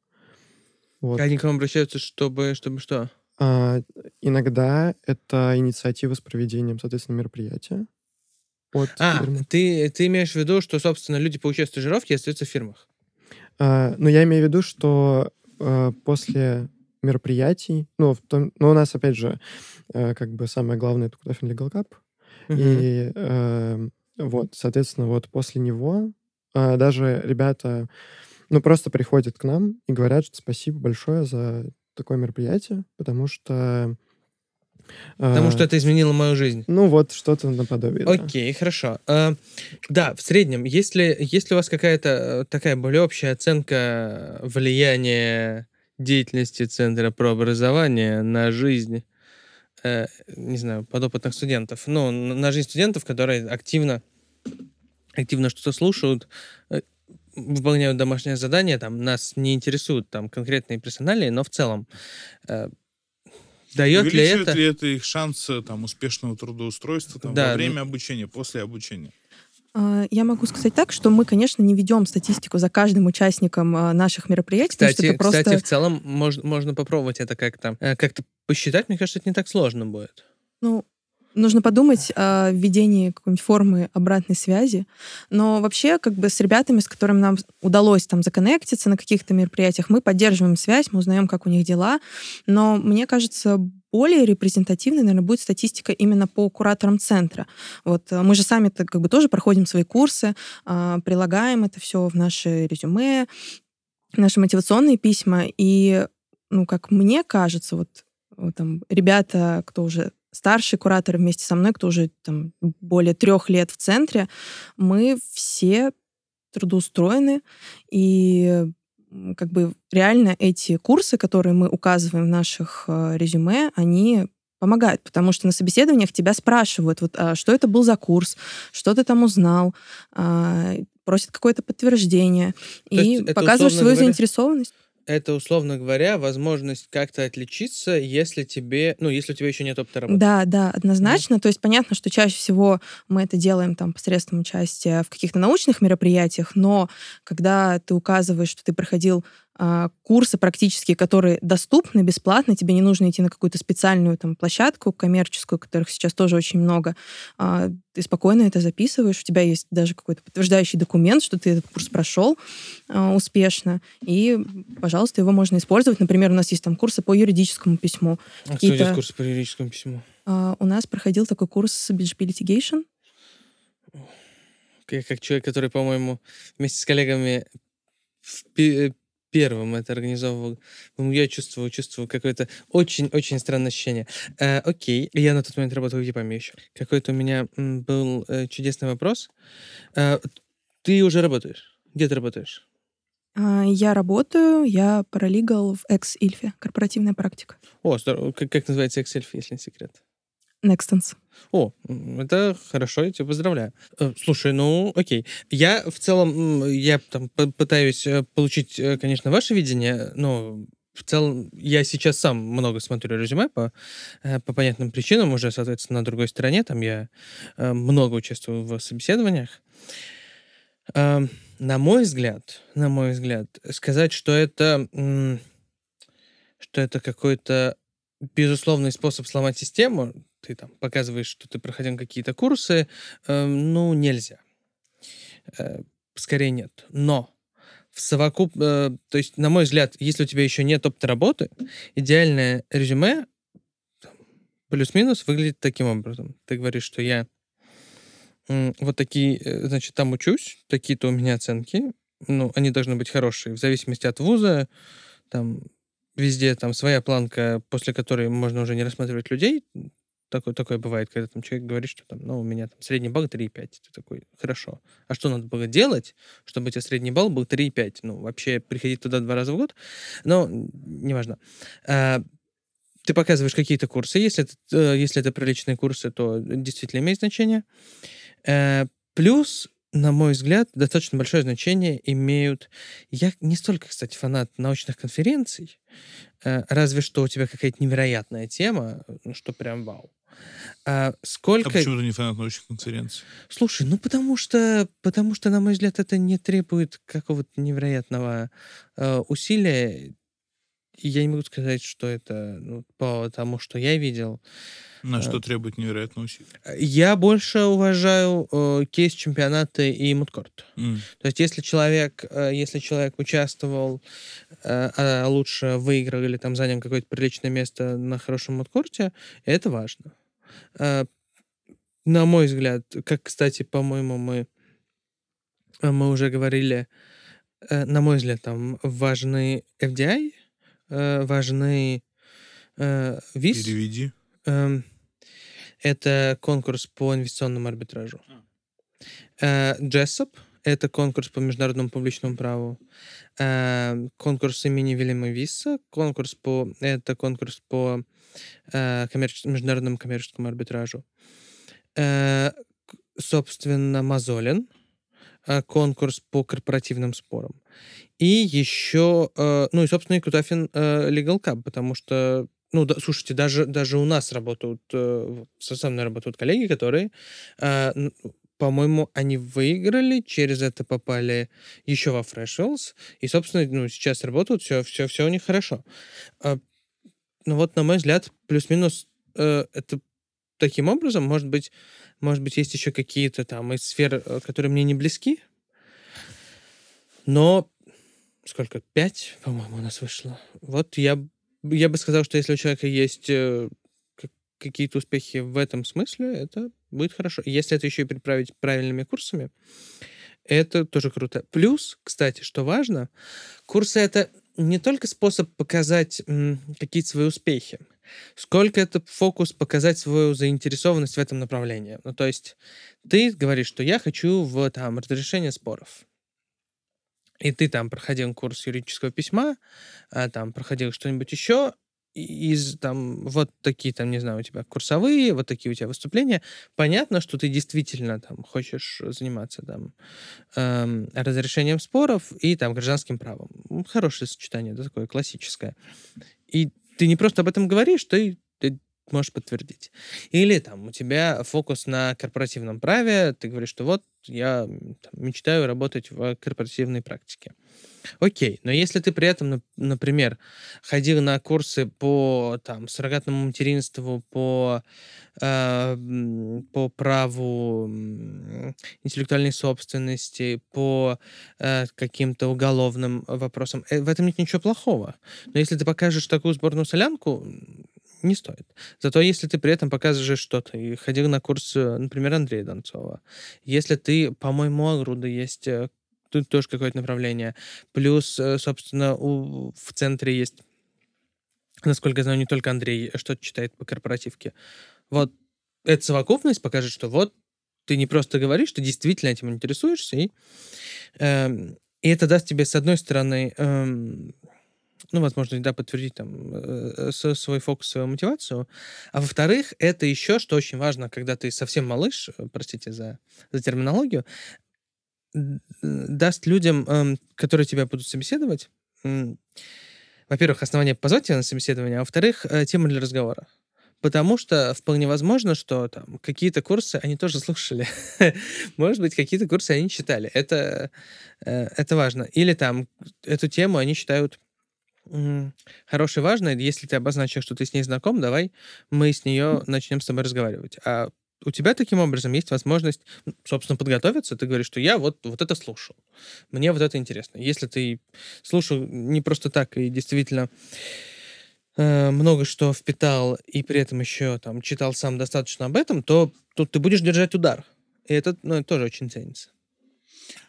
Вот. Они к вам обращаются, чтобы, чтобы что? А, иногда это инициатива с проведением, соответственно, мероприятия. От а, ты, ты имеешь в виду, что, собственно, люди получают стажировки и остаются в фирмах? А, ну, я имею в виду, что а, после мероприятий, ну, в том, ну, у нас, опять же, а, как бы самое главное, это Кутафин Legal Cup, и э, вот, соответственно, вот после него э, даже ребята, ну, просто приходят к нам и говорят, что спасибо большое за такое мероприятие, потому что Потому что это изменило мою жизнь. Ну, вот что-то наподобие. Окей, да. хорошо. А, да, в среднем, если, если у вас какая-то э, такая более общая оценка влияния деятельности Центра про образование на жизнь э, не знаю, подопытных студентов, ну, на жизнь студентов, которые активно, активно что-то слушают, э, выполняют домашнее задание, там, нас не интересуют там конкретные персонали, но в целом э, дает ли это... ли это их шансы там успешного трудоустройства там, да, во время ну... обучения, после обучения? А, я могу сказать так, что мы, конечно, не ведем статистику за каждым участником а, наших мероприятий. Кстати, это просто... кстати, в целом можно, можно попробовать это как-то, э, как-то посчитать. Мне кажется, это не так сложно будет. Ну, нужно подумать о введении какой-нибудь формы обратной связи. Но вообще, как бы с ребятами, с которыми нам удалось там законнектиться на каких-то мероприятиях, мы поддерживаем связь, мы узнаем, как у них дела. Но мне кажется, более репрезентативной, наверное, будет статистика именно по кураторам центра. Вот э, мы же сами -то как бы тоже проходим свои курсы, а, прилагаем это все в наши резюме, наши мотивационные письма, и, ну, как мне кажется, вот, вот там ребята, кто уже старший куратор вместе со мной, кто уже там более трех лет в центре, мы все трудоустроены, и как бы реально эти курсы, которые мы указываем в наших э, резюме, они помогают, потому что на собеседованиях тебя спрашивают, вот, а что это был за курс, что ты там узнал, а, просят какое-то подтверждение То и показываешь свою говоря, заинтересованность это, условно говоря, возможность как-то отличиться, если тебе, ну, если у тебя еще нет опыта работы. Да, да, однозначно. Mm-hmm. То есть понятно, что чаще всего мы это делаем там посредством участия в каких-то научных мероприятиях, но когда ты указываешь, что ты проходил курсы практические, которые доступны бесплатно, тебе не нужно идти на какую-то специальную там площадку коммерческую, которых сейчас тоже очень много. А, ты спокойно это записываешь, у тебя есть даже какой-то подтверждающий документ, что ты этот курс прошел а, успешно, и, пожалуйста, его можно использовать. Например, у нас есть там курсы по юридическому письму. А что есть курсы по юридическому письму? У нас проходил такой курс BGP Litigation. Я как человек, который, по-моему, вместе с коллегами первым это организовывал. Я чувствовал, чувствовал какое-то очень-очень странное ощущение. Э, окей, я на тот момент работал в ЕПАМе еще. Какой-то у меня был э, чудесный вопрос. Э, ты уже работаешь? Где ты работаешь? А, я работаю, я паралигал в экс-Ильфе, корпоративная практика. О, здорово. Как, как называется экс-Ильф, если не секрет? Nextens. О, это хорошо, я тебя поздравляю. Э, слушай, ну, окей. Я в целом, я там пытаюсь э, получить, э, конечно, ваше видение, но в целом я сейчас сам много смотрю резюме по, по понятным причинам, уже, соответственно, на другой стороне, там я много участвую в собеседованиях. На мой взгляд, на мой взгляд, сказать, что это, что это какой-то безусловный способ сломать систему, ты там показываешь, что ты проходил какие-то курсы, э, ну, нельзя. Э, скорее нет. Но в совокуп... Э, то есть, на мой взгляд, если у тебя еще нет опыта работы, идеальное резюме плюс-минус выглядит таким образом. Ты говоришь, что я вот такие, э, значит, там учусь, такие-то у меня оценки, ну, они должны быть хорошие, в зависимости от вуза, там, везде там своя планка, после которой можно уже не рассматривать людей, Такое, такое бывает, когда там человек говорит, что там, ну, у меня там средний балл 3,5. Ты такой, хорошо. А что надо было делать, чтобы у тебя средний балл был 3,5? Ну, вообще приходить туда два раза в год? Но неважно. А, ты показываешь какие-то курсы. Если это, э, если это приличные курсы, то действительно имеет значение. А, плюс на мой взгляд, достаточно большое значение имеют... Я не столько, кстати, фанат научных конференций, э, разве что у тебя какая-то невероятная тема, ну, что прям вау. А, сколько... А почему ты не фанат научных конференций? Слушай, ну потому что, потому что, на мой взгляд, это не требует какого-то невероятного э, усилия. Я не могу сказать, что это ну, по тому, что я видел. На что требует невероятно усилий? Я больше уважаю э, кейс-чемпионаты и мудкорт. Mm. То есть если человек, э, если человек участвовал, э, а лучше выиграл или там занял какое-то приличное место на хорошем мудкорте, это важно. Э, на мой взгляд, как, кстати, по-моему, мы, э, мы уже говорили, э, на мой взгляд, там важны FDI, э, важны э, ВИС. Переведи. Эм, это конкурс по инвестиционному арбитражу. Джессоп — это конкурс по международному публичному праву. Э, конкурс имени Вильяма Висса, конкурс по... Это конкурс по э, коммерч... международному коммерческому арбитражу. Э, собственно, Мазолин, конкурс по корпоративным спорам. И еще, ну и, собственно, и Кутафин Legal Cup, потому что ну, да, слушайте, даже, даже у нас работают, э, со мной работают коллеги, которые, э, по-моему, они выиграли, через это попали еще во Freshwells, и, собственно, ну, сейчас работают, все, все, все у них хорошо. Э, ну вот, на мой взгляд, плюс-минус э, это таким образом. Может быть, может быть, есть еще какие-то там из сфер, э, которые мне не близки. Но сколько? Пять, по-моему, у нас вышло. Вот я, я бы сказал, что если у человека есть э, какие-то успехи в этом смысле, это будет хорошо. Если это еще и приправить правильными курсами, это тоже круто. Плюс, кстати, что важно, курсы — это не только способ показать какие-то свои успехи, сколько это фокус показать свою заинтересованность в этом направлении. Ну, то есть ты говоришь, что я хочу в там разрешение споров. И ты там проходил курс юридического письма, а, там проходил что-нибудь еще, из там вот такие там, не знаю, у тебя курсовые, вот такие у тебя выступления, понятно, что ты действительно там хочешь заниматься там эм, разрешением споров и там гражданским правом. Хорошее сочетание, да, такое классическое. И ты не просто об этом говоришь, ты, можешь подтвердить. Или там у тебя фокус на корпоративном праве, ты говоришь, что вот я там, мечтаю работать в корпоративной практике. Окей, но если ты при этом, например, ходил на курсы по там, суррогатному материнству, по, э, по праву интеллектуальной собственности, по э, каким-то уголовным вопросам, э, в этом нет ничего плохого. Но если ты покажешь такую сборную солянку, не стоит. Зато если ты при этом показываешь что-то и ходил на курс, э, например, Андрея Донцова, если ты, по-моему, Агруда есть э, тут тоже какое-то направление. Плюс, э, собственно, у, в центре есть, насколько я знаю, не только Андрей что-то читает по корпоративке. Вот эта совокупность покажет, что вот ты не просто говоришь, ты действительно этим интересуешься, и, э, и это даст тебе, с одной стороны, э, ну, возможно, да, подтвердить там э, свой фокус, свою мотивацию. А во-вторых, это еще, что очень важно, когда ты совсем малыш, э, простите за, за терминологию, даст людям, эм, которые тебя будут собеседовать, во-первых, основание позвать тебя на собеседование, а во-вторых, э, тему для разговора. Потому что вполне возможно, что там какие-то курсы они тоже слушали. Может быть, какие-то курсы они читали. Это, это важно. Или там эту тему они хорошей, важной. Если ты обозначил, что ты с ней знаком, давай мы с нее начнем с тобой разговаривать. А у тебя таким образом есть возможность, собственно, подготовиться. Ты говоришь, что я вот, вот это слушал. Мне вот это интересно. Если ты слушал не просто так и действительно э, много что впитал и при этом еще там читал сам достаточно об этом, то тут ты будешь держать удар. И это, ну, это тоже очень ценится.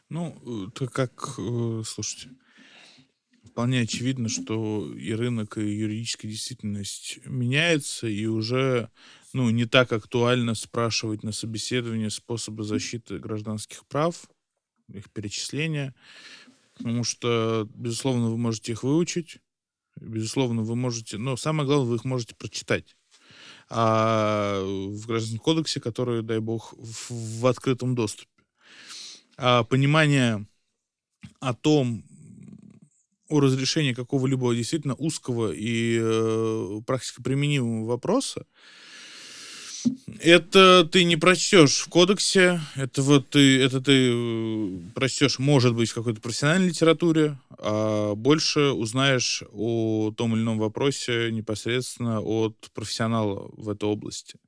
Ну, то как, э, слушайте, вполне очевидно, что и рынок, и юридическая действительность меняется, и уже ну, не так актуально спрашивать на собеседовании способы защиты гражданских прав, их перечисления, потому что, безусловно, вы можете их выучить, безусловно, вы можете, но самое главное, вы их можете прочитать. А в Гражданском кодексе, который, дай бог, в, в открытом доступе. А понимание о том, о разрешении какого-либо действительно узкого и э, практически применимого вопроса, это ты не прочтешь в кодексе, это вот ты, это ты э, прочтешь, может быть, в какой-то профессиональной литературе, а больше узнаешь о том или ином вопросе непосредственно от профессионала в этой области.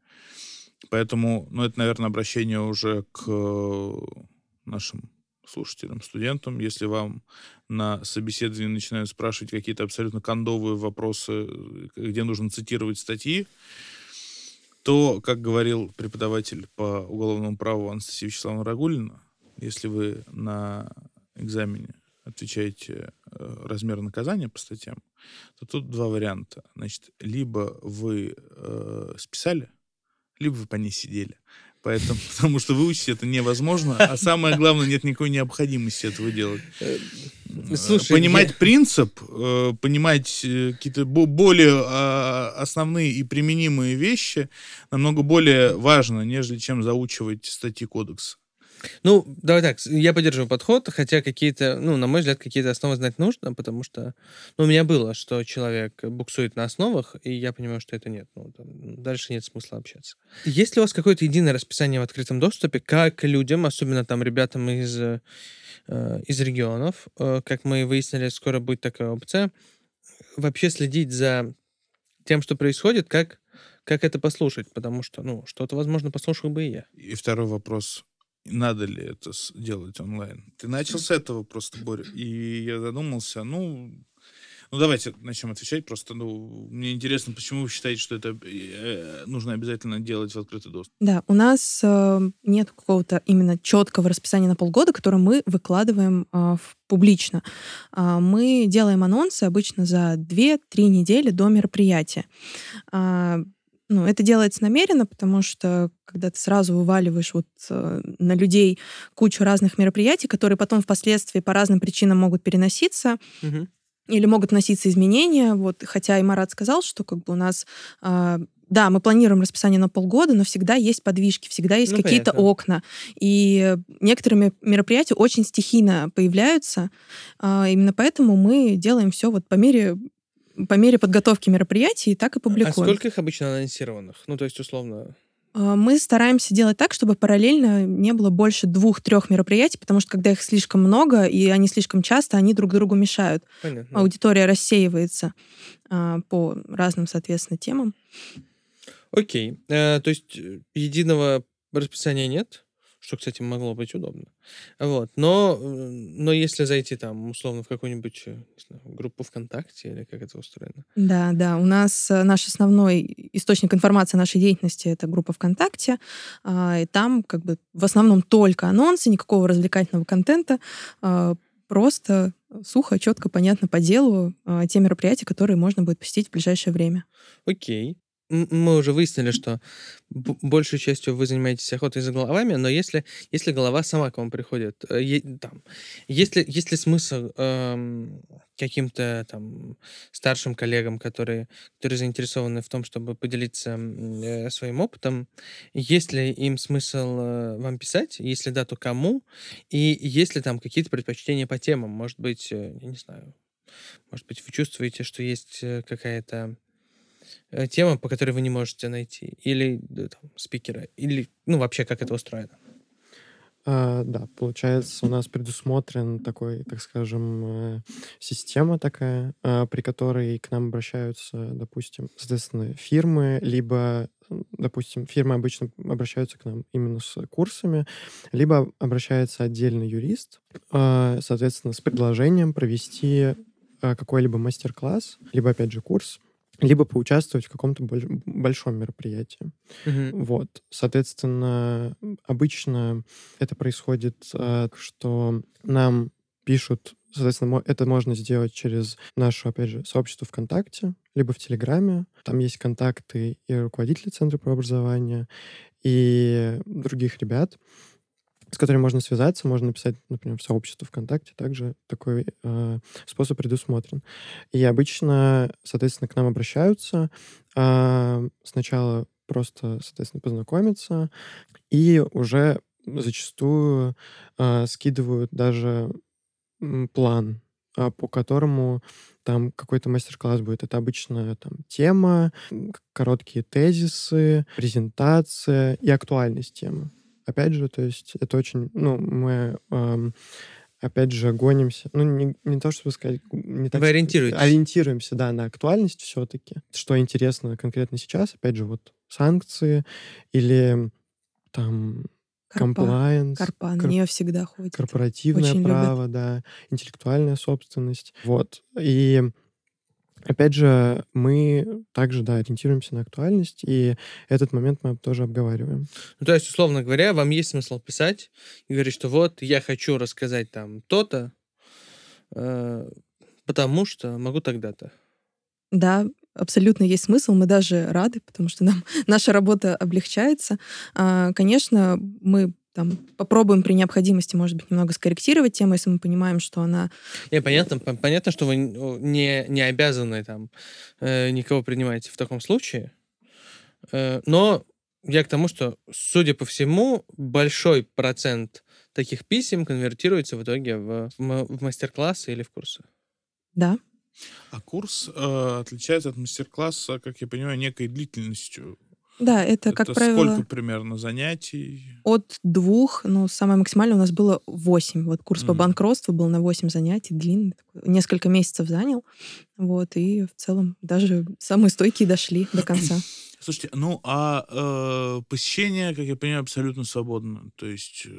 Поэтому, ну, это, наверное, обращение уже к э, нашим слушателям, студентам. Если вам на собеседовании начинают спрашивать какие-то абсолютно кондовые вопросы, э, где нужно цитировать статьи, то, как говорил преподаватель по уголовному праву Анастасия Вячеславовна Рагулина, если вы на экзамене отвечаете э, размер наказания по статьям, то тут два варианта. Значит, либо вы э, списали, либо вы по ней сидели. Поэтому, потому что выучить это невозможно, а самое главное, нет никакой необходимости этого делать. Э, Слушай, понимать я... принцип, э, понимать э, какие-то более а, основные и применимые вещи намного более важно, нежели чем заучивать статьи кодекса. Ну, давай так, я поддерживаю подход, хотя какие-то, ну, на мой взгляд, какие-то основы знать нужно, потому что, ну, у меня было, что человек буксует на основах, и я понимаю, что это нет. Ну, там, дальше нет смысла общаться. Есть ли у вас какое-то единое расписание в открытом доступе, как людям, особенно там ребятам из, э, из регионов, э, как мы выяснили, скоро будет такая опция, вообще следить за тем, что происходит, как как это послушать, потому что, ну, что-то, возможно, послушал бы и я. И второй вопрос. Надо ли это делать онлайн? Ты начал с этого просто, Боря, и я задумался, ну, ну давайте начнем отвечать просто. Ну, мне интересно, почему вы считаете, что это э, нужно обязательно делать в открытый доступ? Да, у нас э, нет какого-то именно четкого расписания на полгода, которое мы выкладываем э, в- публично. А, мы делаем анонсы обычно за 2-3 недели до мероприятия. А, ну, это делается намеренно, потому что когда ты сразу вываливаешь вот э, на людей кучу разных мероприятий, которые потом впоследствии по разным причинам могут переноситься, Мгм. или могут носиться изменения. Вот, хотя и Марат сказал, что как бы у нас а, да, мы планируем расписание на полгода, но всегда есть подвижки, всегда есть Ну, какие-то окна. И некоторые ме- мероприятия очень стихийно появляются. А, именно поэтому мы делаем все вот по мере по мере подготовки мероприятий так и А публикуем. сколько их обычно анонсированных? Ну, то есть, условно... А, Мы стараемся делать так, чтобы параллельно не было больше двух-трех мероприятий, потому что когда их слишком много и они слишком часто, они друг другу мешают. Понятно. Аудитория рассеивается а, по разным, соответственно, темам. Окей. Э, то есть э, единого расписания нет, что, кстати, могло быть удобно. Вот. Но, но если зайти там, условно, в какую-нибудь э, не знаю, группу ВКонтакте или как это устроено. Да, да. У нас э, наш основной источник информации о нашей деятельности это группа ВКонтакте. а, И там как бы в основном только анонсы, никакого развлекательного контента. а, Просто сухо, четко, понятно по делу а, те мероприятия, которые можно будет посетить в ближайшее время. Окей. Мы уже выяснили, что большей частью вы занимаетесь охотой за головами, но если, если голова сама к вам приходит, э, е- там, есть ли, есть ли смысл эм, каким-то там старшим коллегам, которые, которые заинтересованы в том, чтобы поделиться э, своим опытом, есть ли им смысл э, вам писать? Если да, то кому? И есть ли там какие-то предпочтения по темам? Может быть, э, я не знаю, может быть, вы чувствуете, что есть э, какая-то тема, по которой вы не можете найти, или там, спикера, или, ну, вообще, как это устроено. А, да, получается, у нас предусмотрен такой, так скажем, э, система такая, а, при которой к нам обращаются, допустим, соответственно, фирмы, либо, допустим, фирмы обычно обращаются к нам именно с курсами, либо обращается отдельный юрист, соответственно, с предложением провести какой-либо мастер-класс, либо, опять же, курс, либо поучаствовать в каком-то больш- большом мероприятии. Мгм. Вот, соответственно, обычно это происходит, а, что нам пишут, соответственно, это можно сделать через наше, опять же, сообщество ВКонтакте, либо в Телеграме. Там есть контакты и руководителей Центра прообразования, и других ребят, с которыми можно связаться, можно написать, например, в сообщество ВКонтакте, также такой э, способ предусмотрен. И обычно, соответственно, к нам обращаются, а, сначала просто, соответственно, познакомиться, и уже зачастую а, скидывают даже план, а, по которому там какой-то мастер-класс будет. Это обычно там тема, короткие тезисы, презентация и актуальность темы. Опять же, то есть это очень, ну, мы ам, опять же гонимся, ну, не, не то, чтобы сказать, не так Вы ориентируетесь. ориентируемся, да, на актуальность все-таки. Что интересно конкретно сейчас, опять же, вот санкции или там Карпа, compliance, Карпа на кор- нее всегда ходит. корпоративное Очень любят. право, да, интеллектуальная собственность. Вот. И опять же, мы также, да, ориентируемся на актуальность, и этот момент мы тоже обговариваем. Ну, то есть, условно говоря, вам есть смысл писать и говорить, что вот, я хочу рассказать там то-то, э, потому что могу тогда-то. Да, абсолютно есть смысл. Мы даже рады, потому что нам наша работа облегчается. А, Конечно, мы там попробуем при необходимости, может быть, немного скорректировать тему, если мы понимаем, что она... Не, понятно, пон- понятно, что вы не, не обязаны там э, никого принимаете в таком случае. Э, но я к тому, что, судя по всему, большой процент таких писем конвертируется в итоге в, в мастер-классы или в курсы. Да, А курс э, отличается от мастер-класса, как я понимаю, некой длительностью. Да, это, как Это правило, сколько примерно занятий? от двух, ну, самое максимальное у нас было восемь. Вот курс по Мгм. банкротству был на восемь занятий, длинный, несколько месяцев занял. Вот, и в целом даже самые стойкие дошли до конца. Слушайте, ну а э, посещение, как я понимаю, абсолютно свободно. То есть э,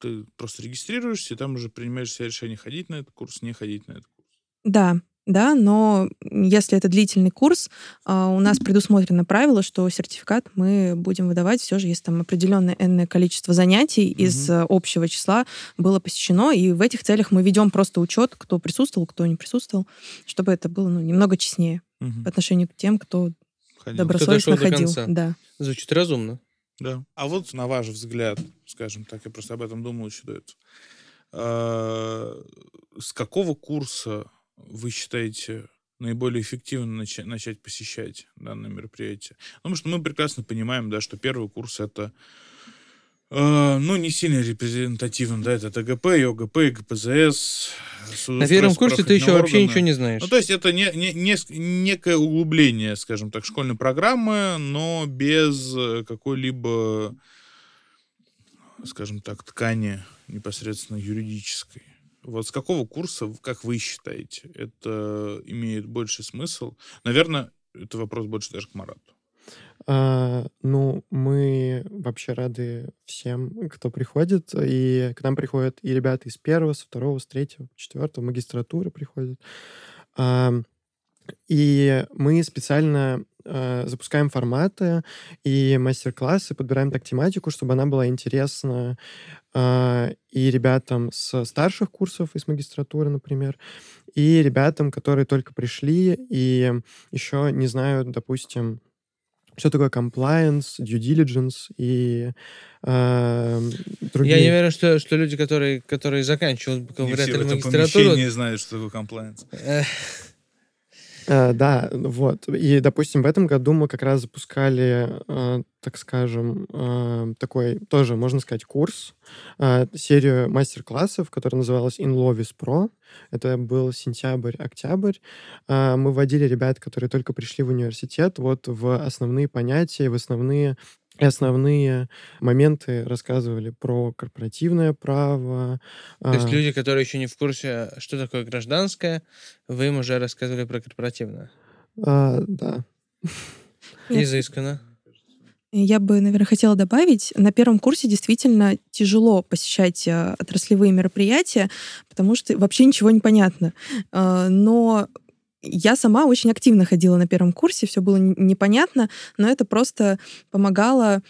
ты просто регистрируешься, и там уже принимаешь себе решение, ходить на этот курс, не ходить на этот курс. Да, да, но если это длительный курс, а, у нас предусмотрено правило, что сертификат мы будем выдавать все же, если там определенное энное количество занятий mm-hmm. из э, общего числа было посещено, и в этих целях мы ведем просто учет, кто присутствовал, кто не присутствовал, чтобы это было ну, немного честнее mm-hmm. по отношению к тем, кто ходил. добросовестно кто ходил. До конца. Да. Звучит разумно. Да. А вот на ваш взгляд, скажем так, я просто об этом думал еще до этого. А, с какого курса вы считаете наиболее эффективно начать, начать посещать данное мероприятие? Потому что мы прекрасно понимаем, да, что первый курс это э, ну, не сильно репрезентативно, да, это ТГП, ОГП, ГПЗС. На первом курсе ты еще органа. вообще ничего не знаешь. Ну, то есть это не, не, не, некое углубление, скажем так, школьной программы, но без какой-либо, скажем так, ткани непосредственно юридической. Вот с какого курса, как вы считаете, это имеет больше смысл? Наверное, это вопрос больше даже к Марату. А, ну, мы вообще рады всем, кто приходит. И к нам приходят и ребята из первого, с второго, с третьего, четвертого, магистратуры приходят. А, и мы специально э, запускаем форматы и мастер-классы, подбираем так тематику, чтобы она была интересна и ребятам с старших курсов из магистратуры, например, и ребятам, которые только пришли и еще не знают, допустим, что такое compliance, due diligence и э, другие... Я не уверен, что, что люди, которые, которые заканчивают бакалавриат магистратуру... не знают, что такое compliance. Э, да, вот. И, допустим, в этом году мы как раз запускали, э, так скажем, э, такой тоже, можно сказать, курс, серию мастер-классов, которая называлась In Lovis Pro. Это был сентябрь-октябрь. Мы вводили ребят, которые только пришли в университет, вот в основные понятия, в основные основные моменты рассказывали про корпоративное право. То есть а люди, которые еще не в курсе, что такое гражданское, вы им уже рассказывали про корпоративное? А, да. Изысканно. Я бы, наверное, хотела добавить, на первом курсе действительно тяжело посещать а, отраслевые мероприятия, потому что вообще ничего не понятно. А, но я сама очень активно ходила на первом курсе, все было непонятно, но это просто помогало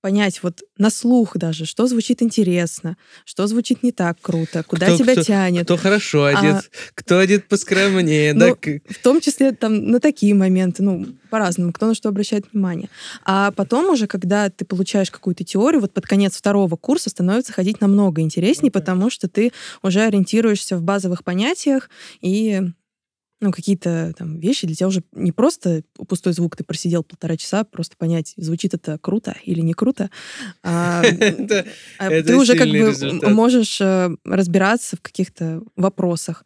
понять вот на слух даже, что звучит интересно, что звучит не так круто, куда кто, тебя кто, тянет. Кто хорошо а одет, а, кто одет поскромнее. Ну, да? В том числе там на такие моменты, ну, по-разному, кто на что обращает внимание. А потом уже, когда ты получаешь какую-то теорию, вот под конец второго курса становится ходить намного интереснее, okay. потому что ты уже ориентируешься в базовых понятиях и ну, какие-то там вещи для тебя уже не просто пустой звук, ты просидел полтора часа, просто понять, звучит это круто или не круто. А, а ты уже как бы можешь э, разбираться в каких-то вопросах.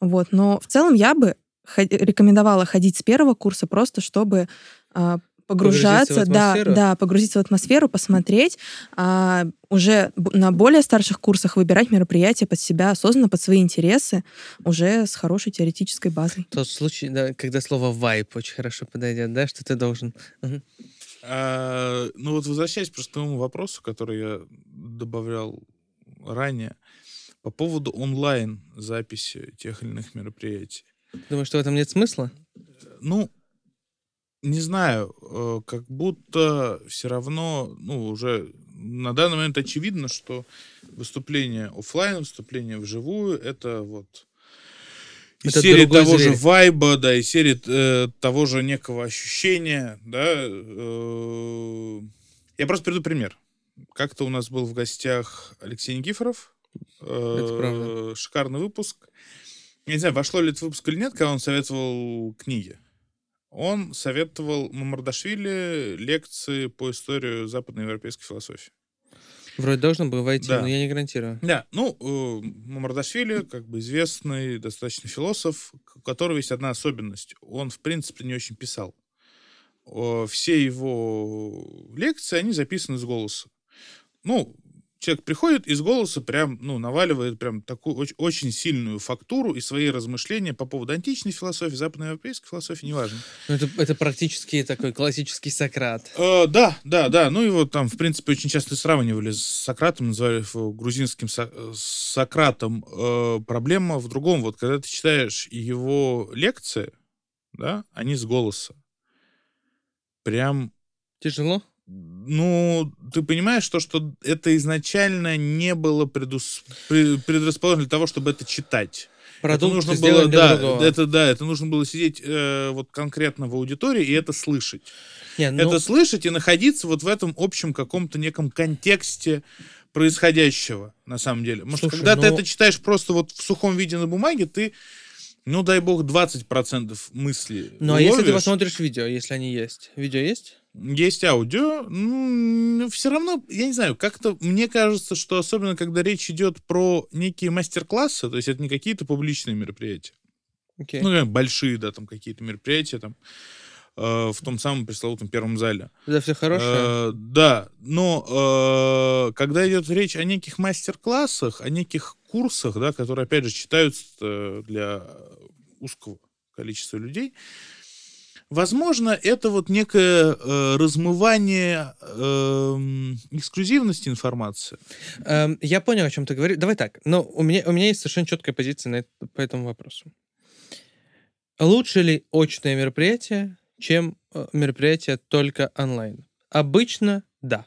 Вот. Но в целом я бы рекомендовала ходить с первого курса просто, чтобы а, погружаться, да, да, погрузиться в атмосферу, посмотреть, а уже на более старших курсах выбирать мероприятия под себя осознанно, под свои интересы, уже с хорошей теоретической базой. Тот случай, да, когда слово вайп очень хорошо подойдет, да, что ты должен. Угу. А, ну вот возвращаясь просто к твоему вопросу, который я добавлял ранее, по поводу онлайн записи тех или иных мероприятий. Думаешь, что в этом нет смысла? Ну, не знаю, э, как будто все равно, ну, уже на данный момент очевидно, что выступление офлайн, выступление вживую, это вот из это серии того зверь. же вайба, да, из серии э, того же некого ощущения, да. Э, я просто приду пример. Как-то у нас был в гостях Алексей Никифоров. Э, шикарный выпуск. Я не знаю, вошло ли это выпуск или нет, когда он советовал книги он советовал Мамардашвили лекции по истории западноевропейской философии. Вроде должен был войти, да. но я не гарантирую. Да, ну, э, Мамардашвили, как бы известный достаточно философ, у которого есть одна особенность. Он, в принципе, не очень писал. Все его лекции, они записаны с голоса. Ну, человек приходит из голоса прям, ну, наваливает прям такую очень, очень сильную фактуру и свои размышления по поводу античной философии, западноевропейской философии, неважно. Ну, это, это практически такой классический Сократ. Э, да, да, да. Ну, его там, в принципе, очень часто сравнивали с Сократом, называли его грузинским Со- Сократом. Э, проблема в другом. Вот когда ты читаешь его лекции, да, они с голоса. Прям Тяжело? Ну, ты понимаешь, то, что это изначально не было предус... предрасположено для того, чтобы это читать. Продукт это нужно было, да, другого. это да, это нужно было сидеть э, вот конкретно в аудитории и это слышать. Не, ну, Это слышать и находиться вот в этом общем каком-то неком контексте происходящего, на самом деле. Потому что Слушай, когда ты ну- это читаешь просто вот в сухом виде на бумаге, ты, ну, дай бог, 20% мыслей ну, а если ты ловишь. посмотришь видео, если они есть? Видео есть? Есть аудио, ну, все равно, я не знаю, как-то мне кажется, что особенно когда речь идет про некие мастер-классы, то есть это не какие-то публичные мероприятия, Окей. ну, большие, да, там какие-то мероприятия там э, в том самом пресловутом первом зале. Да, все хорошее. Э, да, но э, когда идет речь о неких мастер-классах, о неких курсах, да, которые, опять же, читаются э, для узкого количества людей, возможно, это вот некое э, размывание эм, эксклюзивности информации. Эм, я понял, о чем ты говоришь. Давай так. Но у меня, у меня есть совершенно четкая позиция на это- по этому вопросу. Лучше ли очное мероприятие, чем э, мероприятие только онлайн? Обычно да.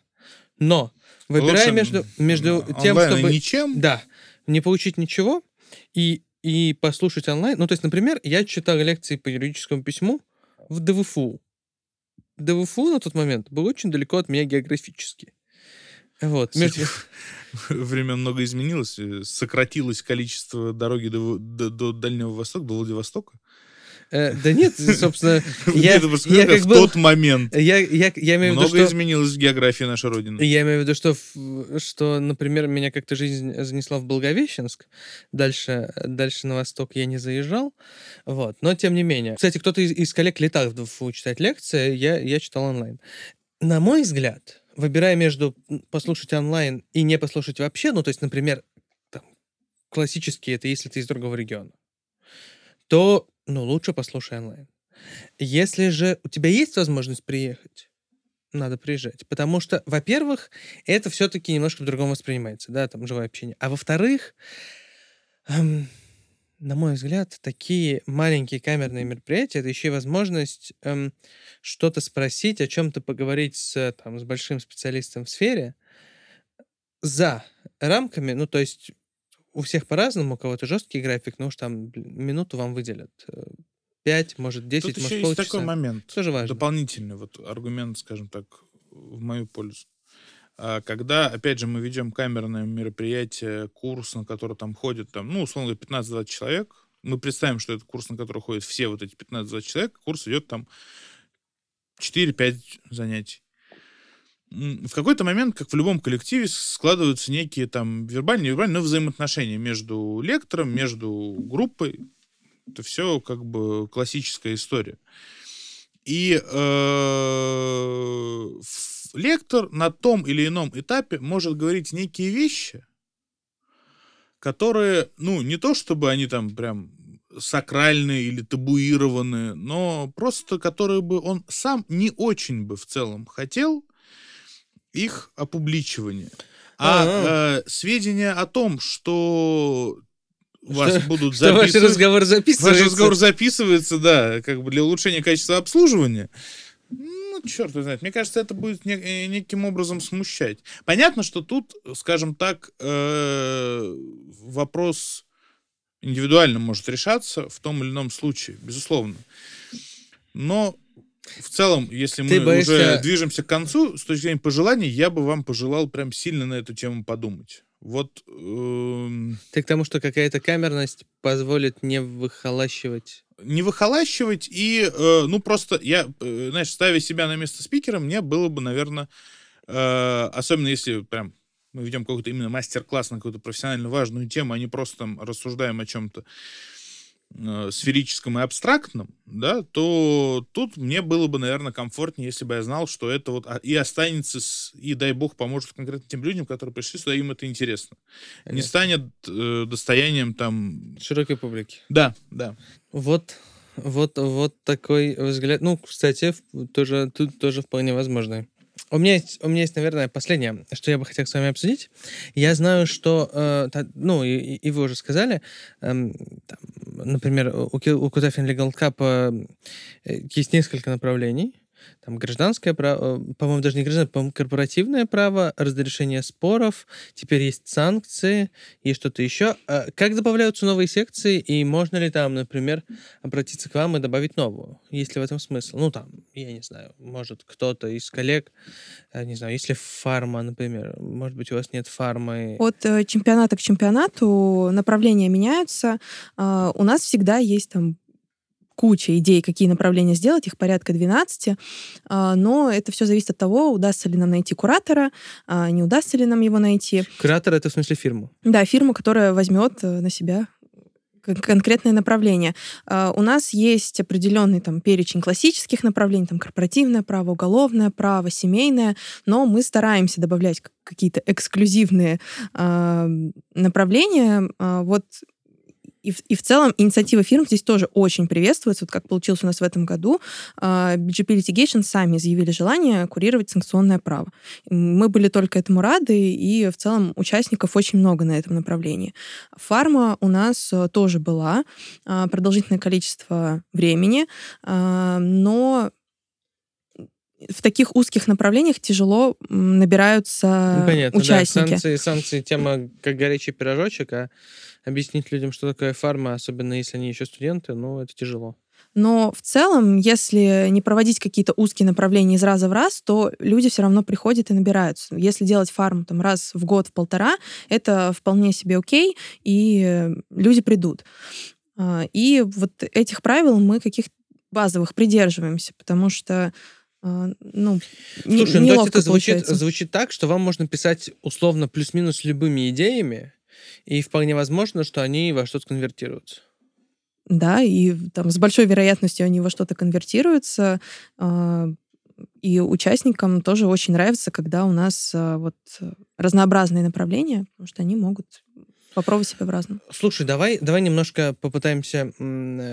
Но выбирая Лучше, между, между тем, чтобы... ничем. Да, не получить ничего и, и послушать онлайн. Ну, то есть, например, я читал лекции по юридическому письму в ДВФУ. ДВФУ на тот момент был очень далеко от меня географически. Вот. Этих времен много изменилось, сократилось количество дороги до, до- до Дальнего Востока, до Владивостока. Э, да нет, собственно, я, как в был... тот момент. Я, Много изменилось в географии нашей Родины. Я имею в виду, что, что, например, меня как-то жизнь занесла в Благовещенск. Дальше, дальше на восток я не заезжал. Вот. Но тем не менее. Кстати, кто-то из, из коллег летал в ДФУ читать лекции, я, я читал онлайн. На мой взгляд, выбирая между послушать онлайн и не послушать вообще, ну, то есть, например, там, классически это если ты из другого региона, то, ну, лучше послушай онлайн. Если же у тебя есть возможность приехать, надо приезжать. Потому что, во-первых, это все-таки немножко по-другому воспринимается, да, там живое общение. А во-вторых, эм, на мой взгляд, такие маленькие камерные мероприятия это еще и возможность эм, что-то спросить, о чем-то поговорить с, там, с большим специалистом в сфере за рамками, ну, то есть у всех по-разному, у кого-то жесткий график, но уж там блин, минуту вам выделят. э, Пять, может, десять, Тут может, еще есть полчаса. такой момент. Тоже важно. Дополнительный вот аргумент, скажем так, в мою пользу. А, Когда, опять же, мы ведем камерное мероприятие, курс, на который там ходит, там, ну, условно говоря, 15-20 человек, мы представим, что это курс, на который ходят все вот эти 15-20 человек, курс идет там 4-5 занятий. В какой-то момент, как в любом коллективе, складываются некие там вербальные, невербальные, но взаимоотношения между лектором, между группой. Это все как бы классическая история. И э, лектор на том или ином этапе может говорить некие вещи, которые, ну, не то чтобы они там прям сакральные или табуированные, но просто которые бы он сам не очень бы в целом хотел их опубличивания. А э, сведения о том, что вас Что- будут Что ваш записывать... разговор записывается. Ваш разговор записывается, да, как бы для улучшения качества обслуживания. Ну, черт знает. Мне кажется, это будет не- э, неким образом смущать. Понятно, что тут, скажем так, э, вопрос индивидуально может решаться в том или ином случае, безусловно. Но в целом, если Ты мы боишься- уже движемся к концу, с точки зрения пожеланий, я бы вам пожелал прям сильно на эту тему подумать. Вот эм, Ты к тому, что какая-то камерность позволит не выхолащивать. не выхолащивать и, э, ну, просто я, э, знаешь, ставя себя на место спикера, мне было бы, наверное, э, особенно если прям мы ведем какой-то именно мастер-класс на какую-то профессионально важную тему, а не просто там рассуждаем о чем-то. э, сферическом и абстрактном, да, то тут мне было бы, наверное, комфортнее, если бы я знал, что это вот а, и останется, с, и дай бог поможет конкретно тем людям, которые пришли сюда, им это интересно. Не станет э, достоянием там... Широкой публики. Да, да. Вот, вот, вот такой взгляд. Ну, кстати, тоже, тут тоже вполне возможно. У меня есть, у меня есть, наверное, последнее, что я бы хотел с вами обсудить. Я знаю, что, э, та, ну, и, и вы уже сказали, э, там, например, у, у Кутафин Legal Cup э, есть несколько направлений. Там гражданское право, э, по-моему, даже не гражданское, по-моему, корпоративное право, разрешение споров, теперь есть санкции и что-то еще. А как добавляются новые секции, и можно ли там, например, обратиться к вам и добавить новую? Есть ли в этом смысл? Ну, там, я не знаю, может, кто-то из коллег, э, не знаю, если фарма, например, может быть, у вас нет фармы. От э, чемпионата к чемпионату направления меняются. Э, у нас всегда есть там куча идей, какие направления сделать, их порядка 12, а, но это все зависит от того, удастся ли нам найти куратора, а, не удастся ли нам его найти. Куратор — это в смысле фирму? Да, фирма, которая возьмет э, на себя конкретное направление. А, у нас есть определенный там перечень классических направлений, там корпоративное право, уголовное право, семейное, но мы стараемся добавлять какие-то эксклюзивные направления. Вот и, в, и в целом инициатива фирм здесь тоже очень приветствуется. Вот как получилось у нас в этом году, BGP Litigation сами заявили желание курировать санкционное право. Мы были только этому рады, и в целом участников очень много на этом направлении. Фарма у нас э, тоже была а, продолжительное количество времени, а, но в таких узких направлениях тяжело набираются Понятно, участники. Да, санкции, санкции, тема как горячий пирожочек, а объяснить людям, что такое фарма, особенно если они еще студенты, ну, это тяжело. Но в целом, если не проводить какие-то узкие направления из раза в раз, то люди все равно приходят и набираются. Если делать фарм там, раз в год, в полтора, это вполне себе окей, и люди придут. А, и вот этих правил мы каких базовых придерживаемся, потому что а, ну, Слушай, не, ну, то есть это звучит, звучит так, что вам можно писать условно плюс-минус любыми идеями, и вполне возможно, что они во что-то конвертируются. Да, и там с большой вероятностью они во что-то конвертируются. А, и участникам тоже очень нравится, когда у нас а, вот разнообразные направления, потому что они могут попробовать себя в разном. Слушай, давай, давай немножко попытаемся,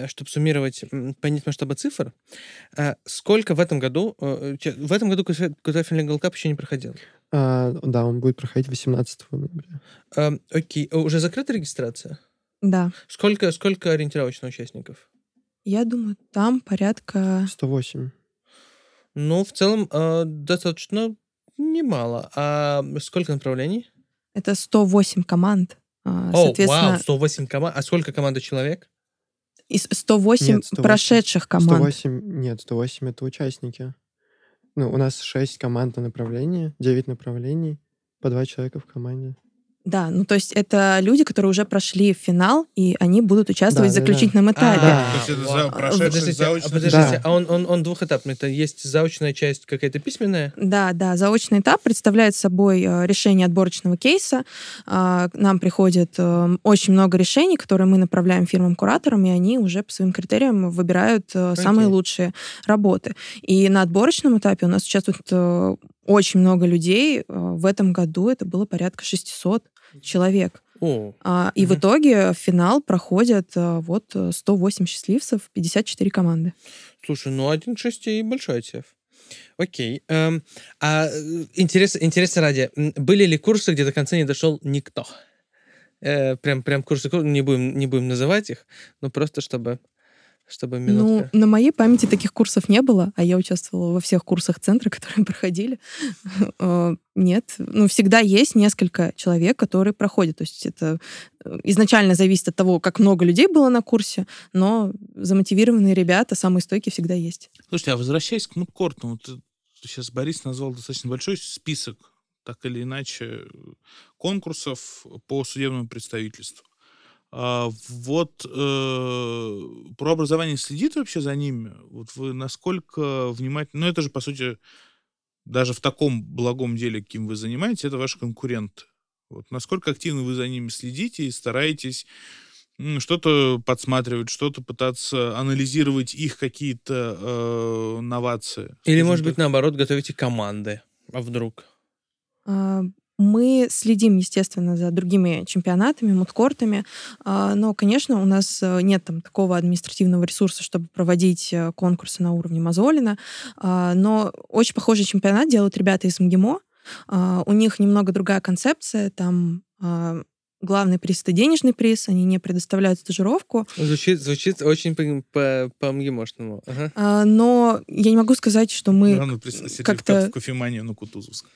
чтобы суммировать, понять масштабы цифр. А сколько в этом году, э, в этом году Кутафин Legal Cup еще не проходил? А, да, он будет проходить 18 ноября. А, окей, уже закрыта регистрация? Да. Сколько, сколько ориентировочно участников? Я думаю, там порядка... 108. Ну, в целом, э, достаточно немало. А сколько направлений? Это 108 команд. А, О, вау, 108 команд. А сколько команда человек? Из 108 нет, 108, прошедших команд. 108, нет, 108 это участники. Ну, у нас 6 команд на направлении, 9 направлений, по 2 человека в команде. Да, ну то есть это люди, которые уже прошли финал, и они будут участвовать да, в заключительном да, этапе. А, то есть это за, подождите, заочный... подождите, да. а он, он, он двухэтапный, это есть заочная часть какая-то письменная? Да, да, заочный этап представляет собой э, решение отборочного кейса. А, к нам приходит э, очень много решений, которые мы направляем фирмам-кураторам, и они уже по своим критериям выбирают. Э, самые лучшие работы. И на отборочном этапе у нас участвует очень много людей. В этом году это было порядка 600 человек. О. А, и угу. в итоге в финал проходят а, вот 108 счастливцев, 54 команды. Слушай, ну 1-6 и большой отсев. Окей. Эм, а э, интерес, интерес ради, были ли курсы, где до конца не дошел никто? Э, прям, прям курсы, не будем, не будем называть их, но просто чтобы чтобы ну, минутка. Ну, на моей памяти таких курсов не было, а я участвовала во всех курсах центра, которые проходили. Э, нет, ну, всегда есть несколько человек, которые проходят. То есть это э, изначально зависит от того, как много людей было на курсе, но замотивированные ребята, самые стойкие, всегда есть. Слушайте, а возвращаясь к мудкорту, вот сейчас Борис назвал достаточно большой список, так или иначе, конкурсов по судебному представительству. А, вот э, про образование следит вообще за ними? Вот вы насколько внимательно... Ну, это же, по сути, даже в таком благом деле, каким вы занимаетесь, это ваши конкуренты. Вот насколько активно вы за ними следите и стараетесь что-то подсматривать, что-то пытаться анализировать их какие-то э, новации. Или, может быть, так. наоборот, готовите команды. А вдруг? А, Мы следим, естественно, за другими чемпионатами, мудкортами, а, но, конечно, у нас э, нет там такого административного ресурса, чтобы проводить э, конкурсы на уровне Мозолина, А, но очень похожий чемпионат делают ребята из МГИМО. А, У них немного другая концепция, там главный приз — это денежный приз, они не предоставляют стажировку, Звучит, звучит очень по- по- по-мгимошному. Ага. А, но я не могу сказать, что мы представитель как-то- в кофеманию на Кутузовск.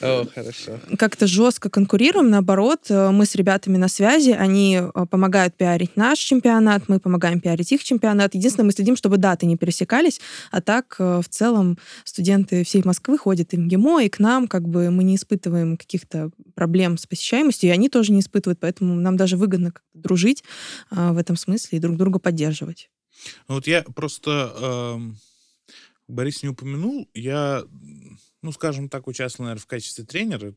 О, хорошо. как-то жестко конкурируем. Наоборот, э, мы с ребятами на связи, они э, помогают пиарить наш чемпионат, мы помогаем пиарить их чемпионат. Единственное, мы следим, чтобы даты не пересекались, а так э, в целом студенты всей Москвы ходят и в МГИМО, и к нам, как бы мы не испытываем каких-то проблем с посещаемостью, и они тоже не испытывают, поэтому нам даже выгодно как-то дружить а, в этом смысле и друг друга поддерживать. Ну, Вот я просто, эм, Борис не упомянул, я, ну, скажем так, участвовал, наверное, в качестве тренера,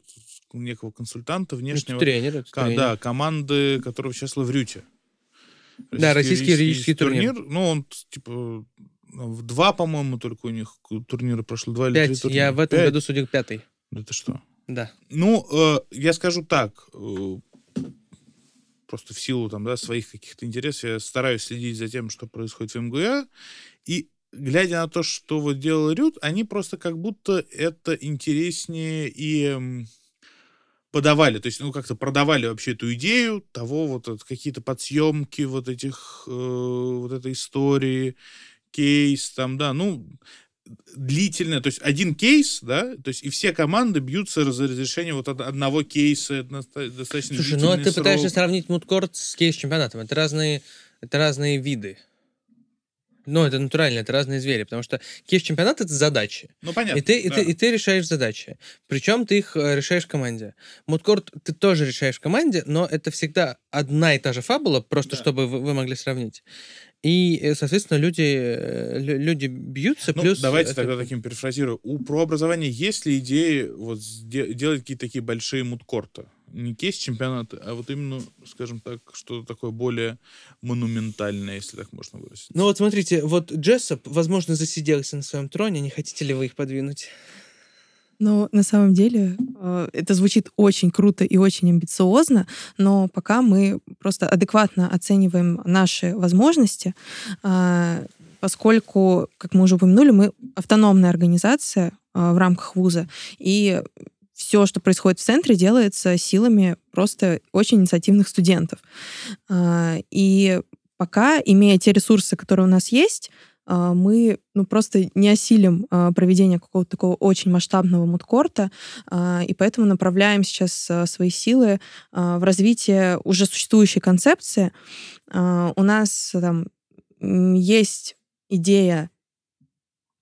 некого консультанта Это внешнего. тренер, это тренер. Да, команды, которая участвовала в Рюте. Да, российский юридический турнир. Ну, он, типа, в два, по-моему, только у них турнира прошло. Два или три Пять. турнира. Я в этом Пять? году судил пятый. Да ты что? Да. Ну, э, я скажу так, э, просто в силу там, да, своих каких-то интересов, я стараюсь следить за тем, что происходит в МГА, и глядя на то, что вот делал Рют, они просто как будто это интереснее и подавали, то есть, ну, как-то продавали вообще эту идею того, вот это какие-то подсъемки вот этих, э, вот этой истории, кейс там, да, ну, длительное, то есть один кейс, да, то есть и все команды бьются за разрешение вот от одного кейса, достаточно Слушай, ну длительный ты пытаешься срок. сравнить мудкорт с кейс-чемпионатом. Это разные, это разные виды. Ну, это натурально, это разные звери, потому что кейс-чемпионат — это задачи. Ну, понятно. И ты, и, да. ты, и ты решаешь задачи. Причем ты их э, решаешь в команде. Мудкорт ты тоже решаешь в команде, но это всегда одна и та же фабула, просто Да. чтобы вы, вы могли сравнить. И, э, соответственно, люди, э, лю- люди бьются, Ну, плюс... давайте это- тогда таким перефразирую. У прообразования есть ли идеи вот делать какие-то такие большие мудкорта? Не кейс-чемпионаты, а вот именно, скажем так, что-то такое более монументальное, если так можно выразить. Ну вот смотрите, вот Джессоп, возможно, засиделся на своем троне. Не хотите ли вы их подвинуть? Но на самом деле э, это звучит очень круто и очень амбициозно, но пока мы просто адекватно оцениваем наши возможности, а, поскольку, как мы уже упомянули, мы автономная организация а, в рамках вуза, и все, что происходит в центре, делается силами просто очень инициативных студентов. А, И пока, имея те ресурсы, которые у нас есть, мы ну, просто не осилим а, проведение какого-то такого очень масштабного мудкорта, а, и поэтому направляем сейчас а, свои силы а, в развитие уже существующей концепции. А, У нас там есть идея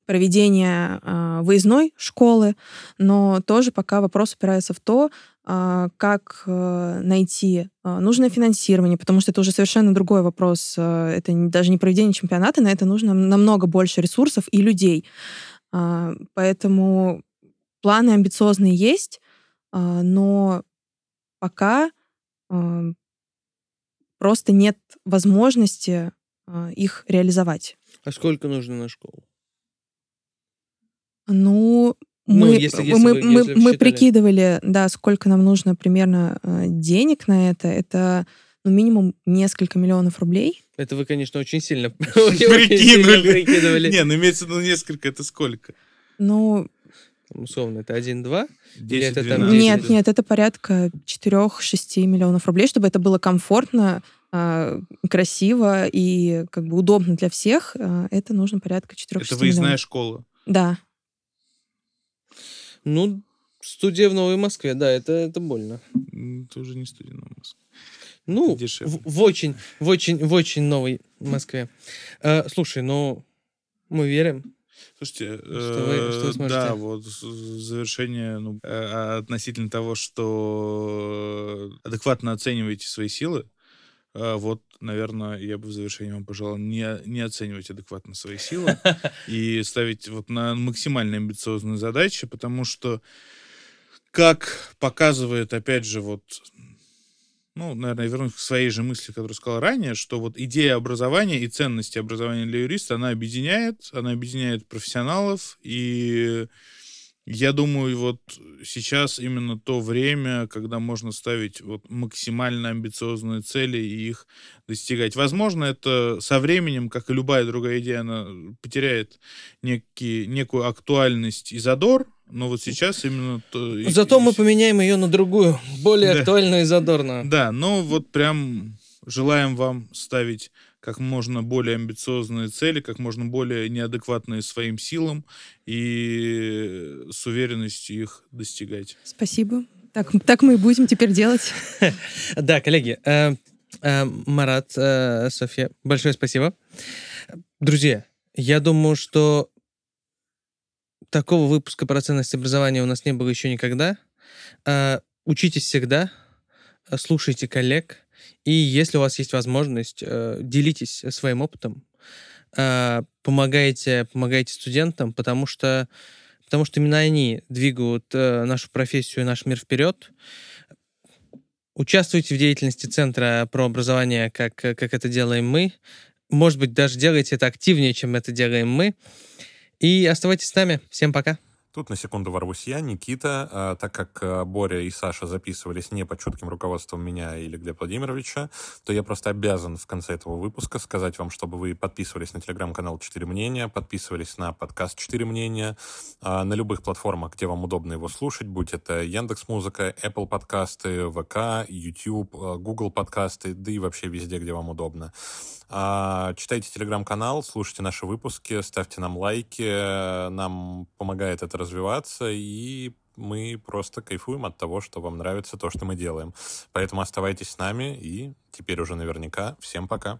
проведения а, выездной школы, но тоже пока вопрос упирается в то, а, как э, найти а, нужное финансирование, потому что это уже совершенно другой вопрос. А, Это даже не проведение чемпионата, на это нужно намного больше ресурсов и людей. А, Поэтому планы амбициозные есть, а, но пока а, просто нет возможности а, их реализовать. А сколько нужно на школу? Ну, Ну, мы, если- мы, если мы, вы- мы- если мы прикидывали, да, сколько нам нужно примерно э, денег на это. Это ну, минимум несколько миллионов рублей. Это вы, конечно, очень сильно Прикинули. прикидывали. Не, ну имеется в виду несколько, это сколько? Ну, Условно, это 1-2. 10, это там 12? 10, нет, нет, это порядка 4-6 миллионов рублей, чтобы это было комфортно, а, красиво и как бы удобно для всех. а, Это нужно порядка 4-6 Это выездная миллионов. школа. Да. Ну, студия в Новой Москве, да, это, это больно. Это уже не студия на Москве. Ну, в, в очень, в очень, в очень новой Москве. Э, слушай, ну, мы верим. Слушайте, Что вы- что вы э, сможете? да, вот завершение ну, э, относительно того, что адекватно оцениваете свои силы, э, вот, наверное, я бы в завершении вам пожелал не, не оценивать адекватно свои силы и ставить вот на максимально амбициозные задачи, потому что, как показывает, опять же, вот ну, наверное, вернусь к своей же мысли, которую сказал ранее, что вот идея образования и ценности образования для юриста, она объединяет, она объединяет профессионалов, и я думаю, вот сейчас именно то время, когда можно ставить вот максимально амбициозные цели и их достигать. Возможно, это со временем, как и любая другая идея, она потеряет некий, некую актуальность и задор, но вот сейчас именно... То, Зато мы поменяем ее на другую, более да. актуальную и задорную. Да, но вот прям желаем вам ставить как можно более амбициозные цели, как можно более неадекватные своим силам и с уверенностью их достигать. Спасибо. Так, так мы и будем теперь делать. Да, коллеги, э, э, Марат, э, Софья, большое спасибо. Друзья, я думаю, что такого выпуска про ценности образования у нас не было еще никогда. Учитесь всегда, слушайте коллег, и если у вас есть возможность, э, делитесь своим опытом, э, помогайте, помогайте студентам, потому что, потому что именно они двигают э, нашу профессию и наш мир вперед. Участвуйте в деятельности Центра про образование, как, как это делаем мы. Может быть, даже делайте это активнее, чем это делаем мы. И оставайтесь с нами. Всем пока. Тут на секунду ворвусь я, Никита, а, так как а, Боря и Саша записывались не под чутким руководством меня или Глеба Владимировича, то я просто обязан в конце этого выпуска сказать вам, чтобы вы подписывались на телеграм-канал «Четыре мнения», подписывались на подкаст «Четыре мнения», а, на любых платформах, где вам удобно его слушать, будь это Яндекс Музыка, Apple подкасты, ВК, YouTube, Google подкасты, да и вообще везде, где вам удобно. Читайте телеграм-канал, слушайте наши выпуски, ставьте нам лайки, нам помогает это развиваться, и мы просто кайфуем от того, что вам нравится то, что мы делаем. Поэтому оставайтесь с нами, и теперь уже наверняка всем пока.